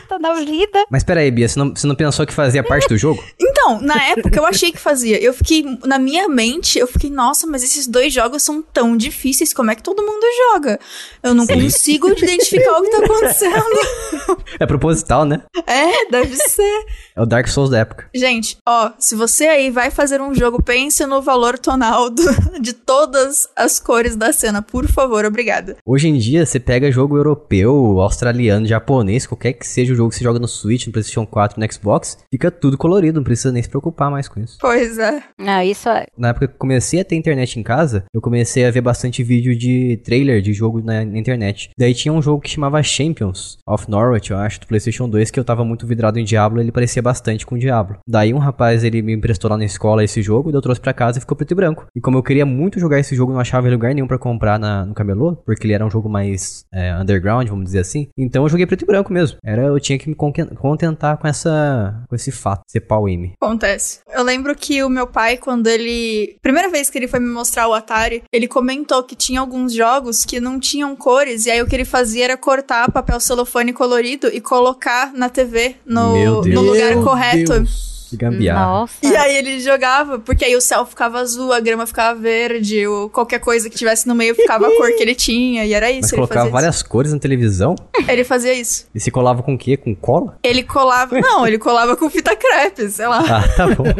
Tá na vida. Mas peraí, Bia, você não, você não pensou que fazia parte do jogo? Então, na época eu achei que fazia. Eu fiquei, na minha mente, eu fiquei, nossa, mas esses dois jogos são tão difíceis, como é que todo mundo joga? Eu não consigo identificar o que tá acontecendo. É proposital, né? É, deve ser. É o Dark Souls da época. Gente, ó, se você aí vai fazer um jogo, pense no valor tonal do- de todas as as cores da cena, por favor, obrigada. Hoje em dia, você pega jogo europeu, australiano, japonês, qualquer que seja o jogo que você joga no Switch, no PlayStation 4, no Xbox, fica tudo colorido, não precisa nem se preocupar mais com isso. Pois é. Não, isso é. Na época que eu comecei a ter internet em casa, eu comecei a ver bastante vídeo de trailer de jogo na, na internet. Daí tinha um jogo que chamava Champions of Norwich, eu acho, do PlayStation 2, que eu tava muito vidrado em Diablo, ele parecia bastante com Diablo. Daí um rapaz, ele me emprestou lá na escola esse jogo, daí eu trouxe pra casa e ficou preto e branco. E como eu queria muito jogar esse jogo, não achava lugar nenhum pra comprar na, no camelô, porque ele era um jogo mais é, underground, vamos dizer assim. Então eu joguei preto e branco mesmo. Era, eu tinha que me contentar com essa, com esse fato, ser pau M. Acontece. Eu lembro que o meu pai, quando ele. Primeira vez que ele foi me mostrar o Atari, ele comentou que tinha alguns jogos que não tinham cores, e aí o que ele fazia era cortar papel celofane colorido e colocar na TV no, Meu Deus. no lugar Meu correto. Deus. Que gambiarra. Nossa. E aí ele jogava, porque aí o céu ficava azul, a grama ficava verde, ou qualquer coisa que tivesse no meio ficava a cor que ele tinha, e era isso. Mas ele colocava fazia várias cores na televisão? isso. Ele fazia isso. E se colava com o quê? Com cola? Ele colava. Não, ele colava com fita crepe, sei lá. Ah, tá bom.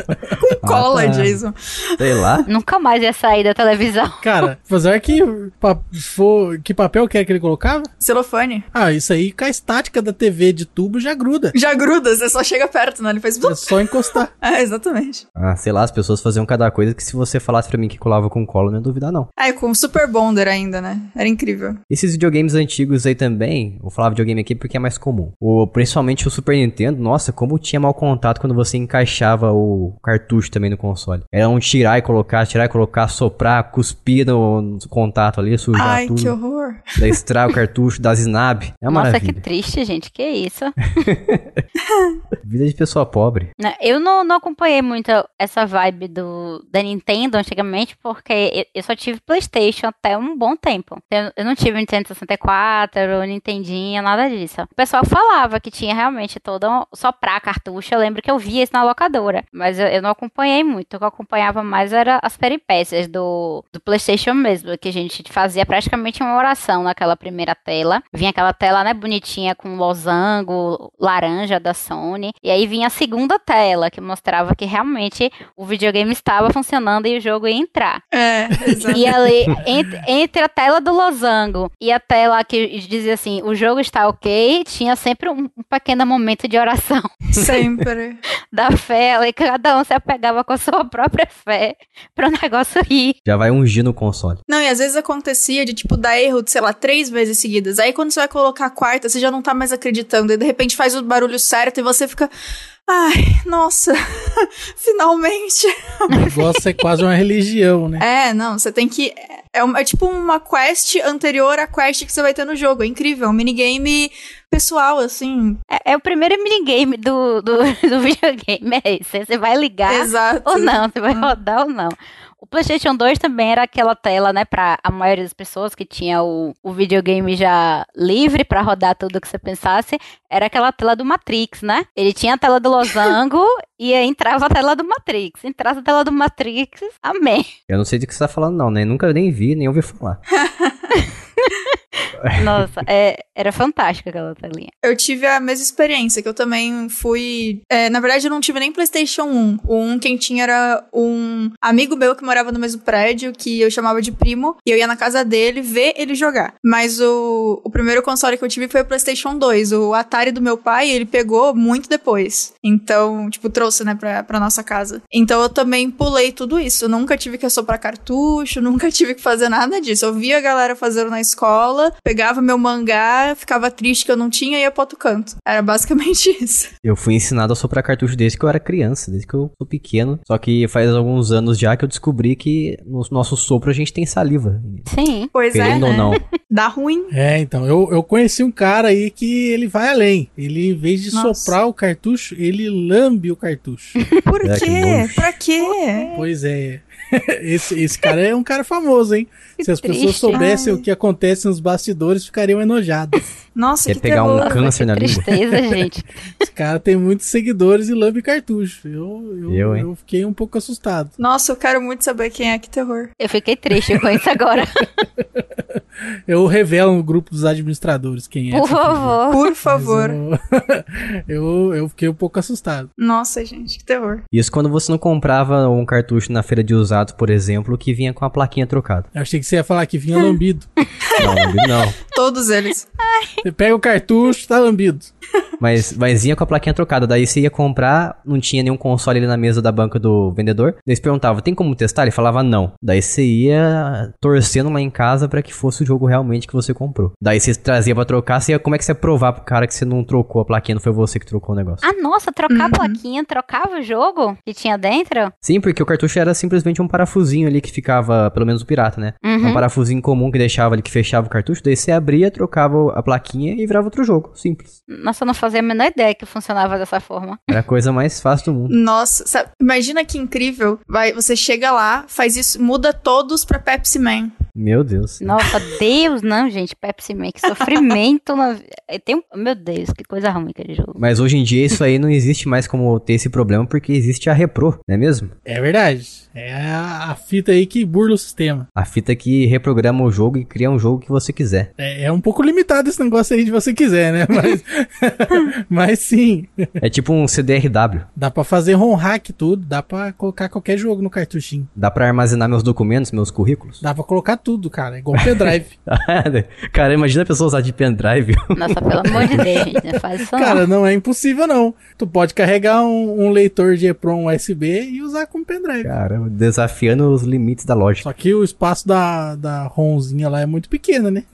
Com cola, Ah, tá. Jason. Sei lá. Nunca mais ia sair da televisão. Cara, apesar que, pa- for, que papel que é que ele colocava? Celofane. Ah, isso aí com a estática da TV de tubo já gruda. Já gruda, você só chega perto, né? Ele faz. É só encostar. É, exatamente. Ah, sei lá, as pessoas faziam cada coisa que se você falasse pra mim que colava com cola, não ia duvidar, não. Ah, e com Super Bonder ainda, né? Era incrível. Esses videogames antigos aí também, vou falar videogame aqui porque é mais comum. O, principalmente o Super Nintendo, nossa, como tinha mau contato quando você encaixava o cartucho também no console. Era um tirar e colocar, tirar e colocar, soprar, cuspir no, no contato ali, sujar Ai, tudo. que horror. Daí extrai o cartucho, dá snab. É uma Nossa, maravilha. que triste, gente. Que isso? Vida de pessoa pobre. Né, Eu não, não acompanhei muito essa vibe do, da Nintendo antigamente, porque eu, só tive PlayStation até um bom tempo. Eu, eu não tive Nintendo 64, Nintendinho, nada disso. O pessoal falava que tinha realmente todo um, soprar cartucho. Eu lembro que eu via isso na locadora, mas eu, eu não acompanhei muito. O que eu acompanhava mais era as peripécias do, do PlayStation mesmo, que a gente fazia praticamente uma oração naquela primeira tela. Vinha aquela tela, né, bonitinha com losango laranja da Sony. E aí vinha a segunda tela, que mostrava que realmente o videogame estava funcionando e o jogo ia entrar. É, exato. E ali, entre, entre a tela do losango e a tela que dizia assim, o jogo está ok, tinha sempre um, um pequeno momento de oração Sempre. da fé, e cada um se apegava com a sua própria fé para o negócio ir. Já vai ungir no console. Não, e às vezes acontecia de, tipo, dar erro, de, sei lá, três vezes seguidas. Aí quando você vai colocar a quarta, você já não tá mais acreditando. E de repente faz o barulho certo e você fica. Ai, nossa, finalmente. O negócio é quase uma religião, né? É, não, você tem que. É, uma- é tipo uma quest anterior à quest que você vai ter no jogo. É incrível. É um minigame pessoal, assim. É, é o primeiro minigame do, do, do videogame, é esse. Você vai ligar Exato. ou não, você vai rodar ou não. O PlayStation 2 também era aquela tela, né, pra a maioria das pessoas que tinha o, o videogame já livre pra rodar tudo que você pensasse, era aquela tela do Matrix, né? Ele tinha a tela do losango e aí entrava a tela do Matrix. Entrava a tela do Matrix, amém. Eu não sei do que você tá falando, não, né? Nunca nem vi, nem ouvi falar. Nossa, é, era fantástica aquela telinha. Eu tive a mesma experiência, que eu também fui. é, na verdade, eu não tive nem PlayStation 1. O 1 quem tinha era um amigo meu que morava no mesmo prédio, que eu chamava de primo, e eu ia na casa dele ver ele jogar. Mas o, o primeiro console que eu tive foi o PlayStation 2. O Atari do meu pai, ele pegou muito depois. Então, tipo, trouxe, né, pra, pra nossa casa. Então eu também pulei tudo isso. Eu nunca tive que assoprar cartucho, nunca tive que fazer nada disso. Eu via a galera fazendo na escola, pegava meu mangá, ficava triste que eu não tinha e ia pro outro canto. Era basicamente isso. Eu fui ensinado a soprar cartucho desde que eu era criança, desde que eu sou pequeno. Só que faz alguns anos já que eu descobri que no nosso sopro a gente tem saliva. Sim. Pois é, Querendo ou né? não. Dá ruim. É, então, eu, eu conheci um cara aí que ele vai além. Ele, em vez de Nossa. soprar o cartucho, ele lambe o cartucho. Por É, que quê? nojo. Pra quê? pois é. Esse, esse cara é um cara famoso, hein? Se as pessoas soubessem Ai. o que acontece nos bastidores, ficariam enojadas. Nossa, Quer que pegar um terror. câncer que na língua? tristeza, gente. Esse cara tem muitos seguidores e lambe cartucho. Eu, eu, Eu, eu, fiquei um pouco assustado. Nossa, eu quero muito saber quem é. Que terror. Eu fiquei triste com isso agora. Eu revelo no grupo dos administradores quem é. Por favor. Por favor. Eu, eu, eu fiquei um pouco assustado. Nossa, gente, que terror. Isso quando você não comprava um cartucho na feira de usados, por exemplo, que vinha com a plaquinha trocada. Eu achei que você ia falar que vinha lambido. Não, não, não. Todos eles. Você pega o cartucho, tá lambido. Mas, mas vinha com a plaquinha trocada. Daí você ia comprar, não tinha nenhum console ali na mesa da banca do vendedor. Daí eles perguntavam, tem como testar? Ele falava não. Daí você ia torcendo lá em casa pra que fosse o jogo realmente que você comprou. Daí você trazia pra trocar, você ia, como é que você ia provar pro cara que você não trocou a plaquinha, não foi você que trocou o negócio? Ah, nossa, trocar Uhum. a plaquinha, trocava o jogo que tinha dentro? Sim, porque o cartucho era simplesmente um parafusinho ali que ficava, pelo menos o pirata, né? Uhum. Um parafusinho comum que deixava ali, que fechava o cartucho. Daí você abria, trocava a plaquinha e virava outro jogo. Simples. Nossa, eu não fazia a menor ideia que funcionava dessa forma. Era a coisa mais fácil do mundo. Nossa, sabe- imagina que incrível. Vai, você chega lá, faz isso, muda todos pra Pepsi Man. Meu Deus. Nossa, Deus, não, gente. Pepsi Man, que sofrimento. Na... eh, Tem... um- Meu Deus, que coisa ruim aquele jogo. Mas hoje em dia isso aí não existe mais como ter esse problema porque existe a Repro, não é mesmo? É verdade. É a, a fita aí que burla o sistema. A fita que reprograma o jogo e cria um jogo que você quiser. É, é um pouco limitado esse negócio aí de você quiser, né? Mas, mas sim, É tipo um CDRW. dá pra fazer ROM hack tudo, dá pra colocar qualquer jogo no cartuchinho. Dá pra armazenar meus documentos, meus currículos? Dá pra colocar tudo, cara. É igual pendrive. Cara, imagina a pessoa usar de pendrive. Nossa, pelo amor de Deus, gente. Não faz isso cara, não. não é impossível não. Tu pode carregar um, um leitor de EPROM USB e usar como pendrive. Cara, desafiando os limites da lógica. Só que o espaço da, da ROMzinha lá é muito pequeno, né?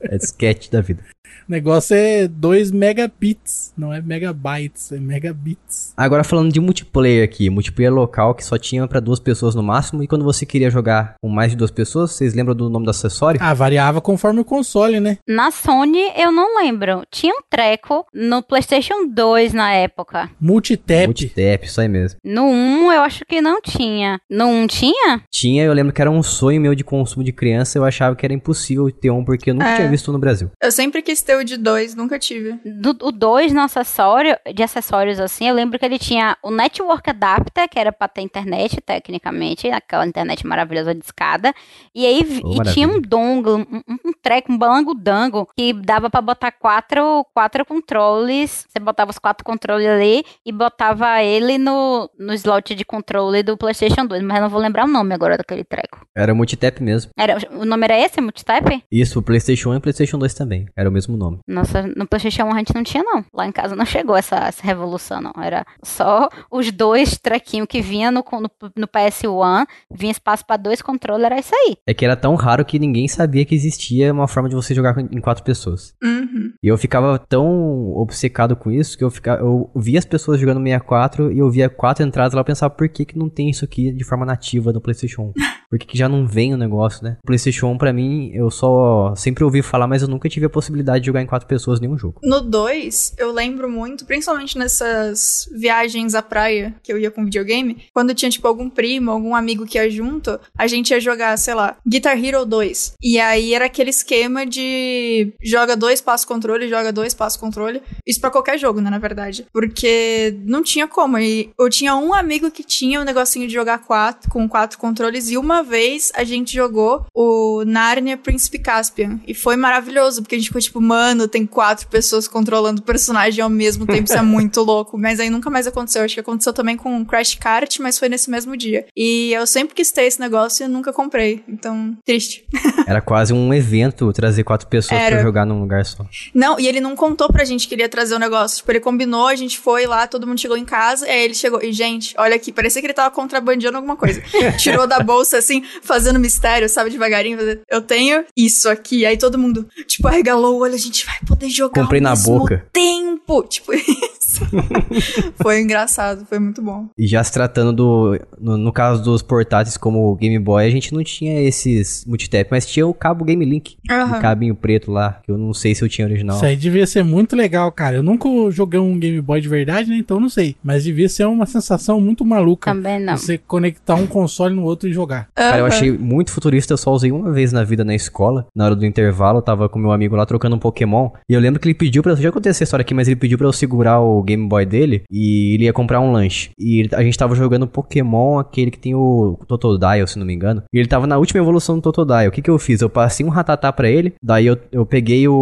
É disquete da vida. O negócio é 2 megabits, não é megabytes, é megabits. Agora falando de multiplayer aqui, multiplayer local que só tinha pra duas pessoas no máximo e quando você queria jogar com mais de duas pessoas, vocês lembram do nome do acessório? Ah, variava conforme o console, né? Na Sony, eu não lembro. Tinha um treco no PlayStation 2 na época. Multitap. Multitap, isso aí mesmo. No 1, eu acho que não tinha. No 1 tinha? Tinha, eu lembro que era um sonho meu de consumo de criança, eu achava que era impossível ter um porque eu nunca É. tinha visto no Brasil. Eu sempre quis ter o de dois, nunca tive. Do, o 2 no acessório, de acessórios assim, eu lembro que ele tinha o Network Adapter, que era pra ter internet, tecnicamente, aquela internet maravilhosa de escada. E aí Oh, e tinha um dongle, um, um, um treco, um balango-dango, que dava pra botar quatro, quatro controles. Você botava os quatro controles ali e botava ele no, no slot de controle do PlayStation 2, mas eu não vou lembrar o nome agora daquele treco. Era multitap mesmo. Era, o nome era esse, Multitap? Isso, o PlayStation 1 e o PlayStation 2 também. Era o mesmo nome. Nossa, no PlayStation 1 a gente não tinha, não. Lá em casa não chegou essa, essa revolução, não. Era só os dois trequinhos que vinha no, no, no PS1, vinha espaço pra dois controles, era isso aí. É que era tão raro que ninguém sabia que existia uma forma de você jogar em quatro pessoas. Uhum. E eu ficava tão obcecado com isso que eu ficava, eu via as pessoas jogando 64 e eu via quatro entradas lá eu pensava por que, que não tem isso aqui de forma nativa no PlayStation 1? Por que, já não vem o negócio, né? O PlayStation 1 pra mim, eu só sempre ouvi falar, mas eu nunca tive a possibilidade de jogar em quatro pessoas nenhum jogo. No 2, eu lembro muito, principalmente nessas viagens à praia que eu ia com videogame, quando tinha, tipo, algum primo, algum amigo que ia junto, a gente ia jogar, sei lá, Guitar Hero 2. E aí era aquele esquema de joga dois passos controle, joga dois passos controle. Isso pra qualquer jogo, né, na verdade. Porque não tinha como. E eu tinha um amigo que tinha um negocinho de jogar quatro, com quatro controles, e uma vez a gente jogou o Narnia Príncipe Caspian. E foi maravilhoso, porque a gente ficou tipo, mano, tem quatro pessoas controlando o personagem ao mesmo tempo, isso é muito louco. Mas aí nunca mais aconteceu. Acho que aconteceu também com Crash Kart, mas foi nesse mesmo dia. E eu sempre quis ter esse negócio e nunca comprei. Então, triste. Era quase um evento trazer quatro pessoas Era. pra jogar num lugar só. Não, e ele não contou pra gente que ele ia trazer o negócio. Tipo, ele combinou, a gente foi lá, todo mundo chegou em casa, aí ele chegou. E, gente, olha aqui, parecia que ele tava contrabandeando alguma coisa. Tirou da bolsa, assim, fazendo mistério, sabe, devagarinho. Eu tenho isso aqui. Aí todo mundo, tipo, arregalou o olho, a gente vai poder jogar Comprei ao na boca. tempo. Tipo, isso. foi engraçado, foi muito bom. E já se tratando do. No, no caso dos portáteis como o Game Boy, a gente não tinha esses multitap, mas tinha o cabo Game Link. Aham. Um cabinho preto lá, que eu não sei se eu tinha original. Isso aí devia ser muito legal, cara. Eu nunca joguei um Game Boy de verdade, né? Então não sei. Mas devia ser uma sensação muito maluca. Também não. Você conectar um console no outro e jogar. Cara, eu achei muito futurista, eu só usei uma vez na vida na escola, na hora do intervalo, eu tava com meu amigo lá trocando um Pokémon, e eu lembro que ele pediu pra. Já aconteceu essa história aqui, mas ele pediu pra eu segurar o o Game Boy dele e ele ia comprar um lanche. E a gente tava jogando Pokémon, aquele que tem o Totodile, se não me engano. E ele tava na última evolução do Totodile. O que que eu fiz? Eu passei um Ratatá pra ele, daí eu, eu peguei o,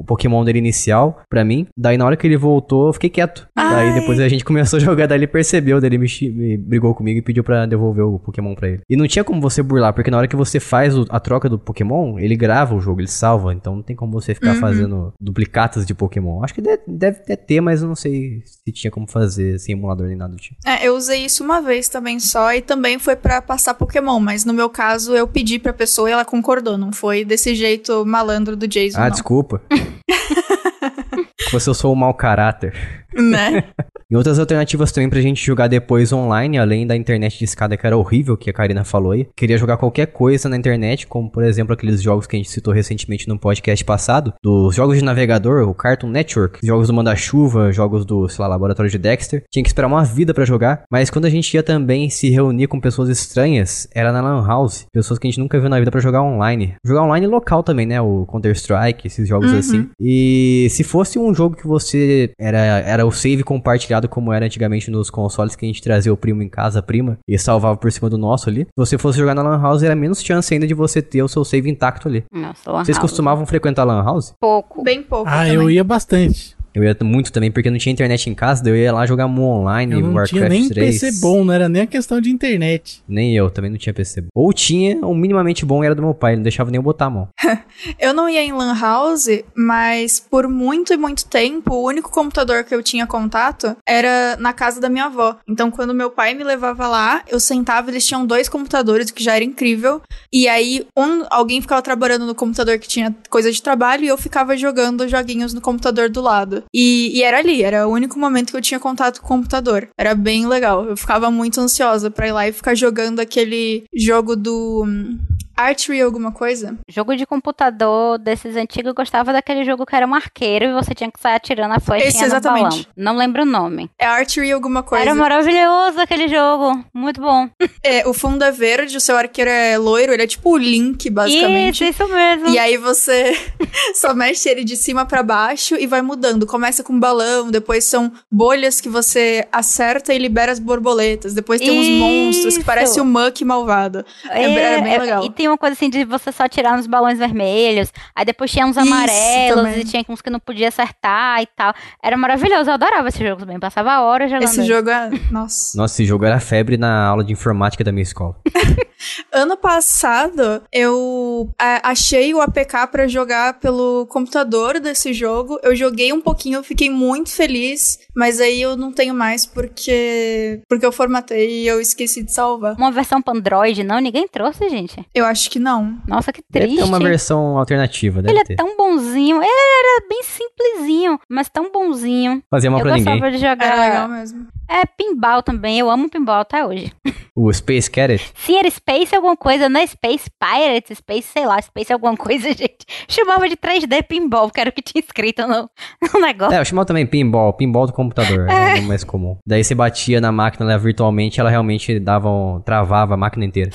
o Pokémon dele inicial pra mim, daí na hora que ele voltou, eu fiquei quieto. Daí Ai. depois a gente começou a jogar, daí ele percebeu, daí ele me, me brigou comigo e pediu pra devolver o Pokémon pra ele. E não tinha como você burlar, porque na hora que você faz o- a troca do Pokémon, ele grava o jogo, ele salva, então não tem como você ficar Uhum. fazendo duplicatas de Pokémon. Acho que deve, deve até ter, mas eu não sei se tinha como fazer sem emulador nem nada do tipo. É, eu usei isso uma vez também só e também foi pra passar Pokémon, mas no meu caso eu pedi pra pessoa e ela concordou, não foi desse jeito malandro do Jason, Ah, não. desculpa. Você eu sou um mau caráter. Né? E outras alternativas também pra gente jogar depois online, além da internet de escada que era horrível, que a Karina falou aí. Queria jogar qualquer coisa na internet, como por exemplo aqueles jogos que a gente citou recentemente no podcast passado, dos jogos de navegador, o Cartoon Network, jogos do Manda-Chuva, jogos do, sei lá, Laboratório de Dexter. Tinha que esperar uma vida pra jogar, mas quando a gente ia também se reunir com pessoas estranhas, era na Lan House, pessoas que a gente nunca viu na vida pra jogar online. Jogar online local também, né? O Counter-Strike, esses jogos Uhum. assim. E se fosse um jogo que você era, era o save compartilhado como era antigamente nos consoles que a gente trazia o primo em casa, a prima, e salvava por cima do nosso ali. Se você fosse jogar na Lan House, era menos chance ainda de você ter o seu save intacto ali. Nossa, Lan Vocês House. costumavam frequentar Lan House? Pouco. Bem pouco Ah, também. eu ia bastante. Eu ia muito também, porque não tinha internet em casa, daí eu ia lá jogar Mu Online, Eu não Warcraft tinha nem 3. PC bom, não era nem a questão de internet. Nem eu, também não tinha PC bom. Ou tinha, um minimamente bom era do meu pai, ele não deixava nem eu botar a mão. Eu não ia em Lan House, mas por muito e muito tempo, o único computador que eu tinha contato era na casa da minha avó. Então, quando meu pai me levava lá, eu sentava, eles tinham dois computadores, o que já era incrível. E aí, um, alguém ficava trabalhando no computador que tinha coisa de trabalho e eu ficava jogando joguinhos no computador do lado. E, e era ali, era o único momento que eu tinha contato com o computador. Era bem legal. Eu ficava muito ansiosa pra ir lá e ficar jogando aquele jogo do. hum, Archery alguma coisa? Jogo de computador desses antigos, eu gostava daquele jogo que era um arqueiro e você tinha que sair atirando a flechinha Esse, no exatamente. balão. Não lembro o nome. É Archery alguma coisa. Era maravilhoso aquele jogo. Muito bom. É, o fundo é verde, o seu arqueiro é loiro, ele é tipo o Link, basicamente. Isso, isso mesmo. E aí você só mexe ele de cima pra baixo e vai mudando. Começa com um balão, depois são bolhas que você acerta e libera as borboletas. Depois tem uns Isso. monstros que parece o Muck malvado. É, era bem é, legal. E tem uma coisa assim de você só tirar nos balões vermelhos, aí depois tinha uns Isso amarelos também. e tinha uns que não podia acertar e tal. Era maravilhoso, eu adorava esse jogo também. Passava horas jogando. Esse jogo é. Nossa. Nossa, esse jogo era febre na aula de informática da minha escola. Ano passado, eu a- achei o APK pra jogar pelo computador desse jogo. Eu joguei um pouquinho, eu fiquei muito feliz, mas aí eu não tenho mais porque porque eu formatei e eu esqueci de salvar. Uma versão pra Android, não? Ninguém trouxe, gente. Eu acho que não. Nossa, que Deve triste. ter uma versão alternativa, deve Ele ter. é tão bonzinho. Ele era bem simplesinho, mas tão bonzinho. Fazia mal eu pra gostava ninguém. de Era legal jogar. mesmo. É pinball também. Eu amo pinball até hoje. O Space Cadet. Sim, era Space alguma coisa, não é Space Pirates, Space, sei lá, Space alguma coisa, gente. Chamava de 3D pinball, que era o que tinha escrito no, no negócio. É, eu chamava também pinball, pinball do computador, É. era o nome mais comum. Daí você batia na máquina lá virtualmente, ela realmente dava um, travava a máquina inteira.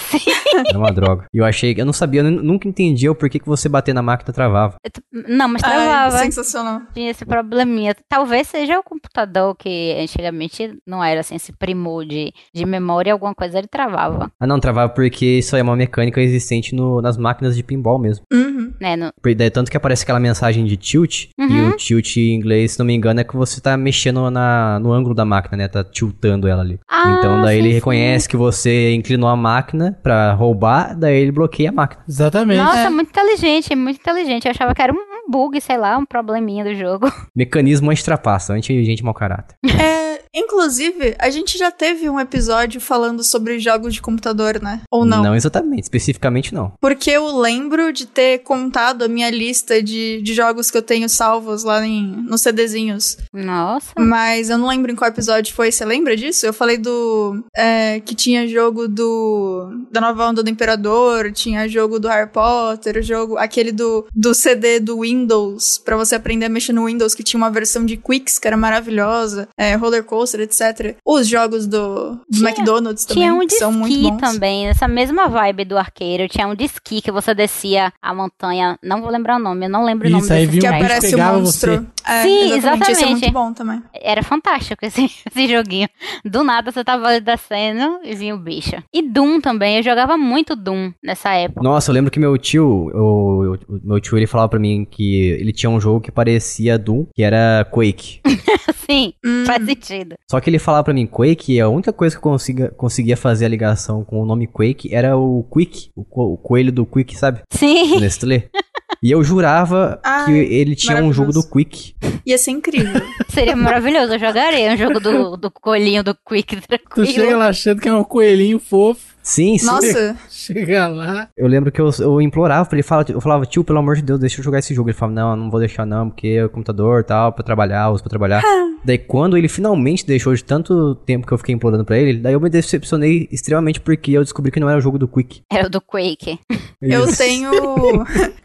Era uma droga. E eu achei, eu não sabia, eu nu- nunca entendia o porquê que você bater na máquina travava. Não, mas Ai, travava. sensacional. Tinha esse probleminha. Talvez seja o computador que antigamente não era assim, esse primor de, de memória, alguma coisa ele travava. Ah não, travava porque isso aí é uma mecânica existente no- nas máquinas de pinball mesmo. Uhum. Né? No- Por- daí Tanto que aparece aquela mensagem de tilt, e Uhum. o tilt em inglês, se não me engano, é que você tá mexendo na, no ângulo da máquina, né? Tá tiltando ela ali. Ah, então daí sim, ele sim. reconhece que você inclinou a máquina pra roubar, daí ele bloqueia a máquina. Exatamente. Nossa, É. muito inteligente, muito inteligente. Eu achava que era um um bug, sei lá, um probleminha do jogo. Mecanismo anti-trapaça, anti-gente mau caráter. É, inclusive, a gente já teve um episódio falando sobre jogos de computador, né? Ou não? Não exatamente, especificamente não. Porque eu lembro de ter contado a minha lista de, de jogos que eu tenho salvos lá em, nos CDzinhos. Nossa. Mas eu não lembro em qual episódio foi. Você lembra disso? Eu falei do. é, que tinha jogo do. Da nova onda do Imperador, tinha jogo do Harry Potter, jogo. aquele do, do CD do Windows, pra você aprender a mexer no Windows, que tinha uma versão de Quicks que era maravilhosa, é, roller coaster, etc. Os jogos do, do Tinha- McDonald's também Tinha um de são muito bons. também, essa mesma vibe do arqueiro. Tinha um de esqui que você descia a montanha. Não vou lembrar o nome, eu não lembro o nome Isso, aí desse vinha Que um aparece o monstro. É, Sim, Isso é muito exatamente. bom também. Era fantástico esse, esse joguinho. Do nada você tava ali descendo e vinha o bicho. E Doom também, eu jogava muito Doom nessa época. Nossa, eu lembro que meu tio, o, o- o meu tio, ele falava pra mim que ele tinha um jogo que parecia Doom, que era Quake. Sim, Hum. faz sentido. Só que ele falava pra mim Quake, e a única coisa que eu consiga, conseguia fazer a ligação com o nome Quake era o Quick, o, co- o coelho do Quick, sabe? Do Sim, Nestlé. E eu jurava que Ai, ele tinha um jogo do. Quick. Ia ser incrível. seria maravilhoso. Eu jogaria um jogo do, do coelhinho do Quick Tu tranquilo. chega lá achando que é um coelhinho fofo. Sim, sim. Nossa, Chega lá. Eu lembro que eu, eu implorava pra ele, fala, eu falava, tio, pelo amor de Deus, deixa eu jogar esse jogo. Ele falava, não, não vou deixar não, porque é o computador e tal, pra trabalhar, uso pra trabalhar. daí quando ele finalmente deixou de tanto tempo que eu fiquei implorando pra ele, daí eu me decepcionei extremamente porque eu descobri que não era o jogo do Quick. Era o do Quake. eu tenho.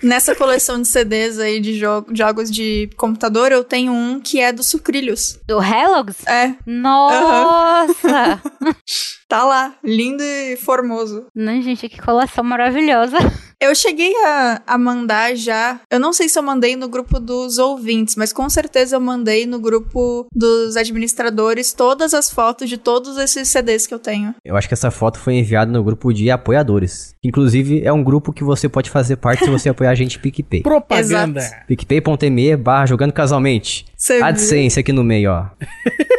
Nessa coleção de CDs aí de jo- jogos de computador, eu tenho um que é do Sucrilhos. Do Hellogs? É, Nossa! Tá lá, lindo e formoso. Não, gente, que coleção maravilhosa. Eu cheguei a, a mandar já. Eu não sei se eu mandei no grupo dos ouvintes, mas com certeza eu mandei no grupo dos administradores todas as fotos de todos esses CDs que eu tenho. Eu acho que essa foto foi enviada no grupo de apoiadores. Inclusive, é um grupo que você pode fazer parte se você apoiar a gente PicPay. Propaganda. PicPay.me barra jogando casualmente. Você viu? AdSense aqui no meio, ó.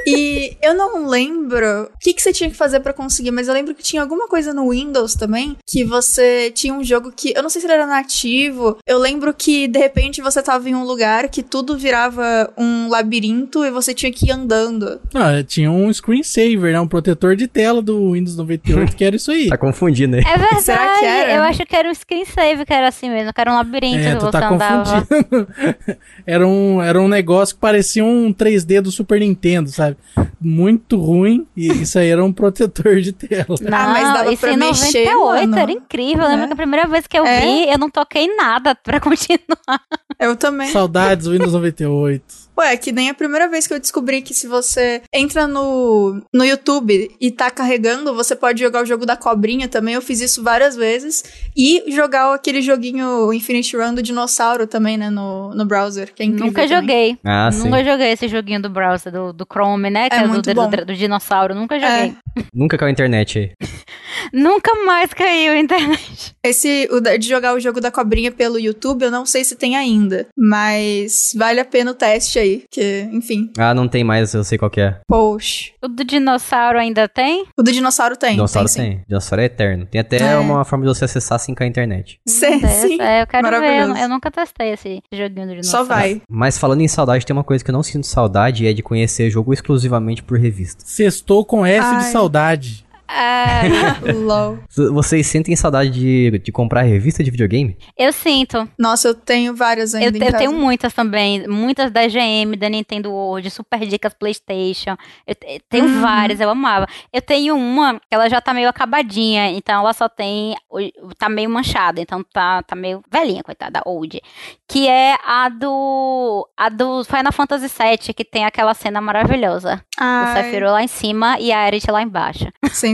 E eu não lembro o que, que você tinha que fazer pra conseguir, mas eu lembro que tinha alguma coisa no Windows também, que você tinha um jogo que, eu não sei se ele era nativo, eu lembro que de repente você tava em um lugar que tudo virava um labirinto e você tinha que ir andando. Ah, tinha um screensaver, né? Um protetor de tela do Windows 98, que era isso aí. Tá confundindo aí. É verdade. Será que era? Eu acho que era um screensaver que era assim mesmo, que era um labirinto É, que tu você tá andava. confundindo. era, um, era um negócio que parecia um 3D do Super Nintendo, sabe? Muito ruim. E isso aí era um protetor de tela. Não, Ah, mas dava isso pra em mexer, 98 mano. era incrível. Eu lembro É. que a primeira vez que eu É. vi, eu não toquei nada pra continuar. Eu também. Saudades do Windows 98. Ué, que nem a primeira vez que eu descobri que se você entra no, no YouTube e tá carregando, você pode jogar o jogo da cobrinha também. Eu fiz isso várias vezes. E jogar aquele joguinho Infinite Run do dinossauro também, né, no, no browser, que é incrível. Nunca também. joguei. Ah, sim. Nunca joguei esse joguinho do browser, do, do Chrome, né? Que É é, do, muito do, bom. do- do dinossauro. Nunca joguei. Nunca caiu a internet aí. Nunca mais caiu a internet. Esse, o de jogar o jogo da cobrinha pelo YouTube, eu não sei se tem ainda. Mas vale a pena o teste aí. Que, enfim, Ah, não tem mais, eu sei qual que é. poxa. O do dinossauro ainda tem? O do dinossauro tem. Dinossauro tem, tem. Dinossauro é eterno. Tem até É. uma forma de você acessar sem cair a internet. Sim, sim. é, eu quero ver. Maravilhoso. Eu nunca testei esse joguinho do Só dinossauro. vai. Mas falando em saudade, tem uma coisa que eu não sinto saudade, é de conhecer jogo exclusivamente por revista. Sextou com S de Ai. saudade. Ah, LOL. Vocês sentem saudade de, de comprar revista de videogame? eu sinto. Nossa, eu tenho várias ainda Eu, em eu casa. tenho muitas também. Muitas da GM, da Nintendo World, Super Dicas PlayStation. Eu, te- tenho Uhum. várias, eu amava. Eu tenho uma que ela já tá meio acabadinha, então ela só tem. o- Tá meio manchada, então tá, tá meio velhinha, coitada, old. Que é a do. A do Final Fantasy VII, que tem aquela cena maravilhosa. O Ai, Sephiroth lá em cima e a Aerith lá embaixo.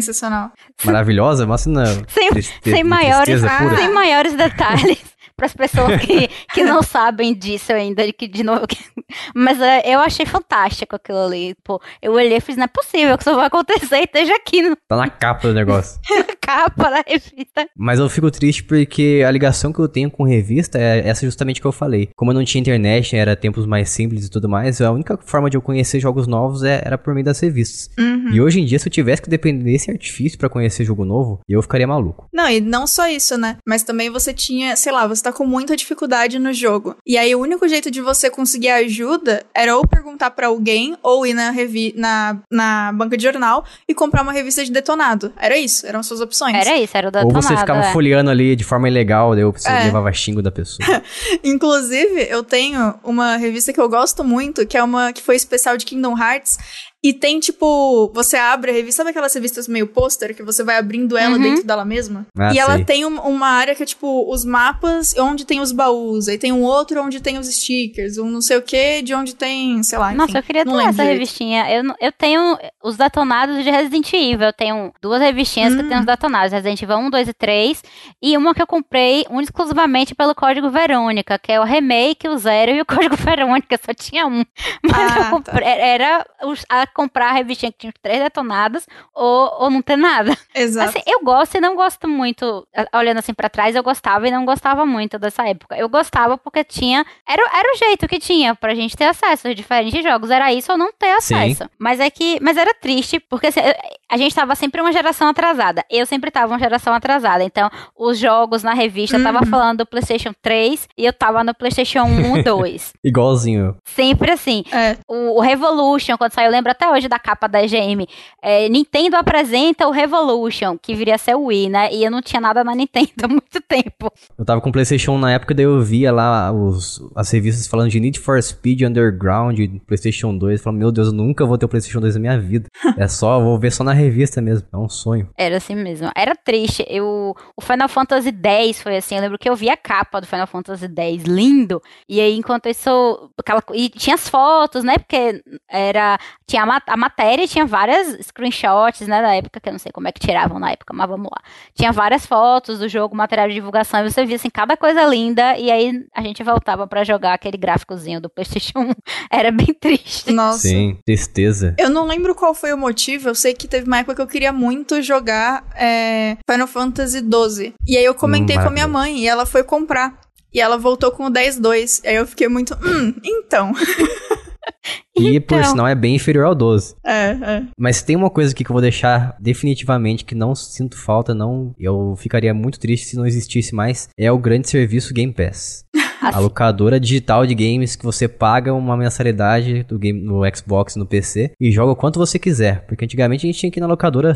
Sensacional. Maravilhosa, mas não. Sem, triste- sem maiores, Ah. sem maiores detalhes para as pessoas que, que não sabem disso ainda, de que de novo. que- Mas é, eu achei fantástico aquilo ali. Pô, eu olhei e fiz, não é possível que isso vai acontecer e esteja aqui no- Tá na capa do negócio. na capa da revista. Mas eu fico triste porque a ligação que eu tenho com revista é essa justamente que eu falei. Como eu não tinha internet, era tempos mais simples e tudo mais, a única forma de eu conhecer jogos novos é- era por meio das revistas. Uhum. E hoje em dia, se eu tivesse que depender desse artifício pra conhecer jogo novo, eu ficaria maluco. Não, e não só isso, né? Mas também você tinha, sei lá, você tá com muita dificuldade no jogo. E aí o único jeito de você conseguir ajuda era ou perguntar pra alguém, ou ir na, revi na, na banca de jornal e comprar uma revista de detonado. Era isso, eram suas opções. Era isso, era o da Ou você ficava é. folheando ali de forma ilegal, daí você É. levava xingo da pessoa. Inclusive, eu tenho uma revista que eu gosto muito, que é uma que foi especial de Kingdom Hearts. E tem, tipo, você abre a revista, sabe aquelas revistas meio pôster que você vai abrindo ela Uhum. dentro dela mesma? Ah, e ela sei. tem um- uma área que é, tipo, os mapas onde tem os baús. Aí tem um outro onde tem os stickers. Um não sei o que de onde tem, sei lá. Nossa, enfim, eu queria ter essa direito. revistinha. Eu, eu tenho os detonados de Resident Evil. Eu tenho duas revistinhas que Hum. tem os detonados. Resident Evil 1, 2 e 3. E uma que eu comprei um exclusivamente pelo código Verônica, que é o remake, o zero e o código Verônica. Só tinha um. Mas Ah, eu comprei, era os- a comprar a revistinha que tinha três detonados ou, ou não ter nada. Exato. Assim, eu gosto e não gosto muito. Olhando assim pra trás, eu gostava e não gostava muito dessa época. Eu gostava porque tinha. Era, era o jeito que tinha pra gente ter acesso a diferentes jogos. Era isso ou não ter Sim. acesso. Mas é que. Mas era triste, porque assim, a gente tava sempre uma geração atrasada. Eu sempre tava uma geração atrasada. Então, os jogos na revista tava Uhum. falando do PlayStation 3 e eu tava no PlayStation 1 2. Igualzinho. Sempre assim. É. O, o Revolution, quando saiu, eu lembro até hoje da capa da EGM. É, Nintendo apresenta o Revolution, que viria a ser o Wii, né? E eu não tinha nada na Nintendo há muito tempo. Eu tava com o PlayStation 1 na época, daí eu via lá os, as revistas falando de Need for Speed Underground, PlayStation 2. Falando, meu Deus, eu nunca vou ter o PlayStation 2 na minha vida. É só, vou ver só na revista mesmo. É um sonho. Era assim mesmo. Era triste. Eu, o Final Fantasy X foi assim. Eu lembro que eu vi a capa do Final Fantasy X, lindo. E aí, enquanto isso. Aquela, e tinha as fotos, né? Porque era. Tinha a, a matéria, tinha várias screenshots, né? Da época, que eu não sei como é que tiravam na época, mas vamos lá. Tinha várias fotos do jogo, material de divulgação, e você via assim, cada coisa linda. E aí a gente voltava pra jogar aquele gráficozinho do PlayStation 1. Era bem triste. Nossa. Sim, tristeza. Eu não lembro qual foi o motivo, eu sei que teve uma época que eu queria muito jogar é, Final Fantasy XII. E aí eu comentei Hum, com a minha mãe e ela foi comprar. E ela voltou com o 10-2. Aí eu fiquei muito, hum, então. E por Então. sinal é bem inferior ao 12. É, é. Mas tem uma coisa aqui que eu vou deixar definitivamente que não sinto falta, não. Eu ficaria muito triste se não existisse mais. É o grande serviço Game Pass. A locadora digital de games que você paga uma mensalidade do game no Xbox no PC e joga o quanto você quiser. Porque antigamente a gente tinha que ir na locadora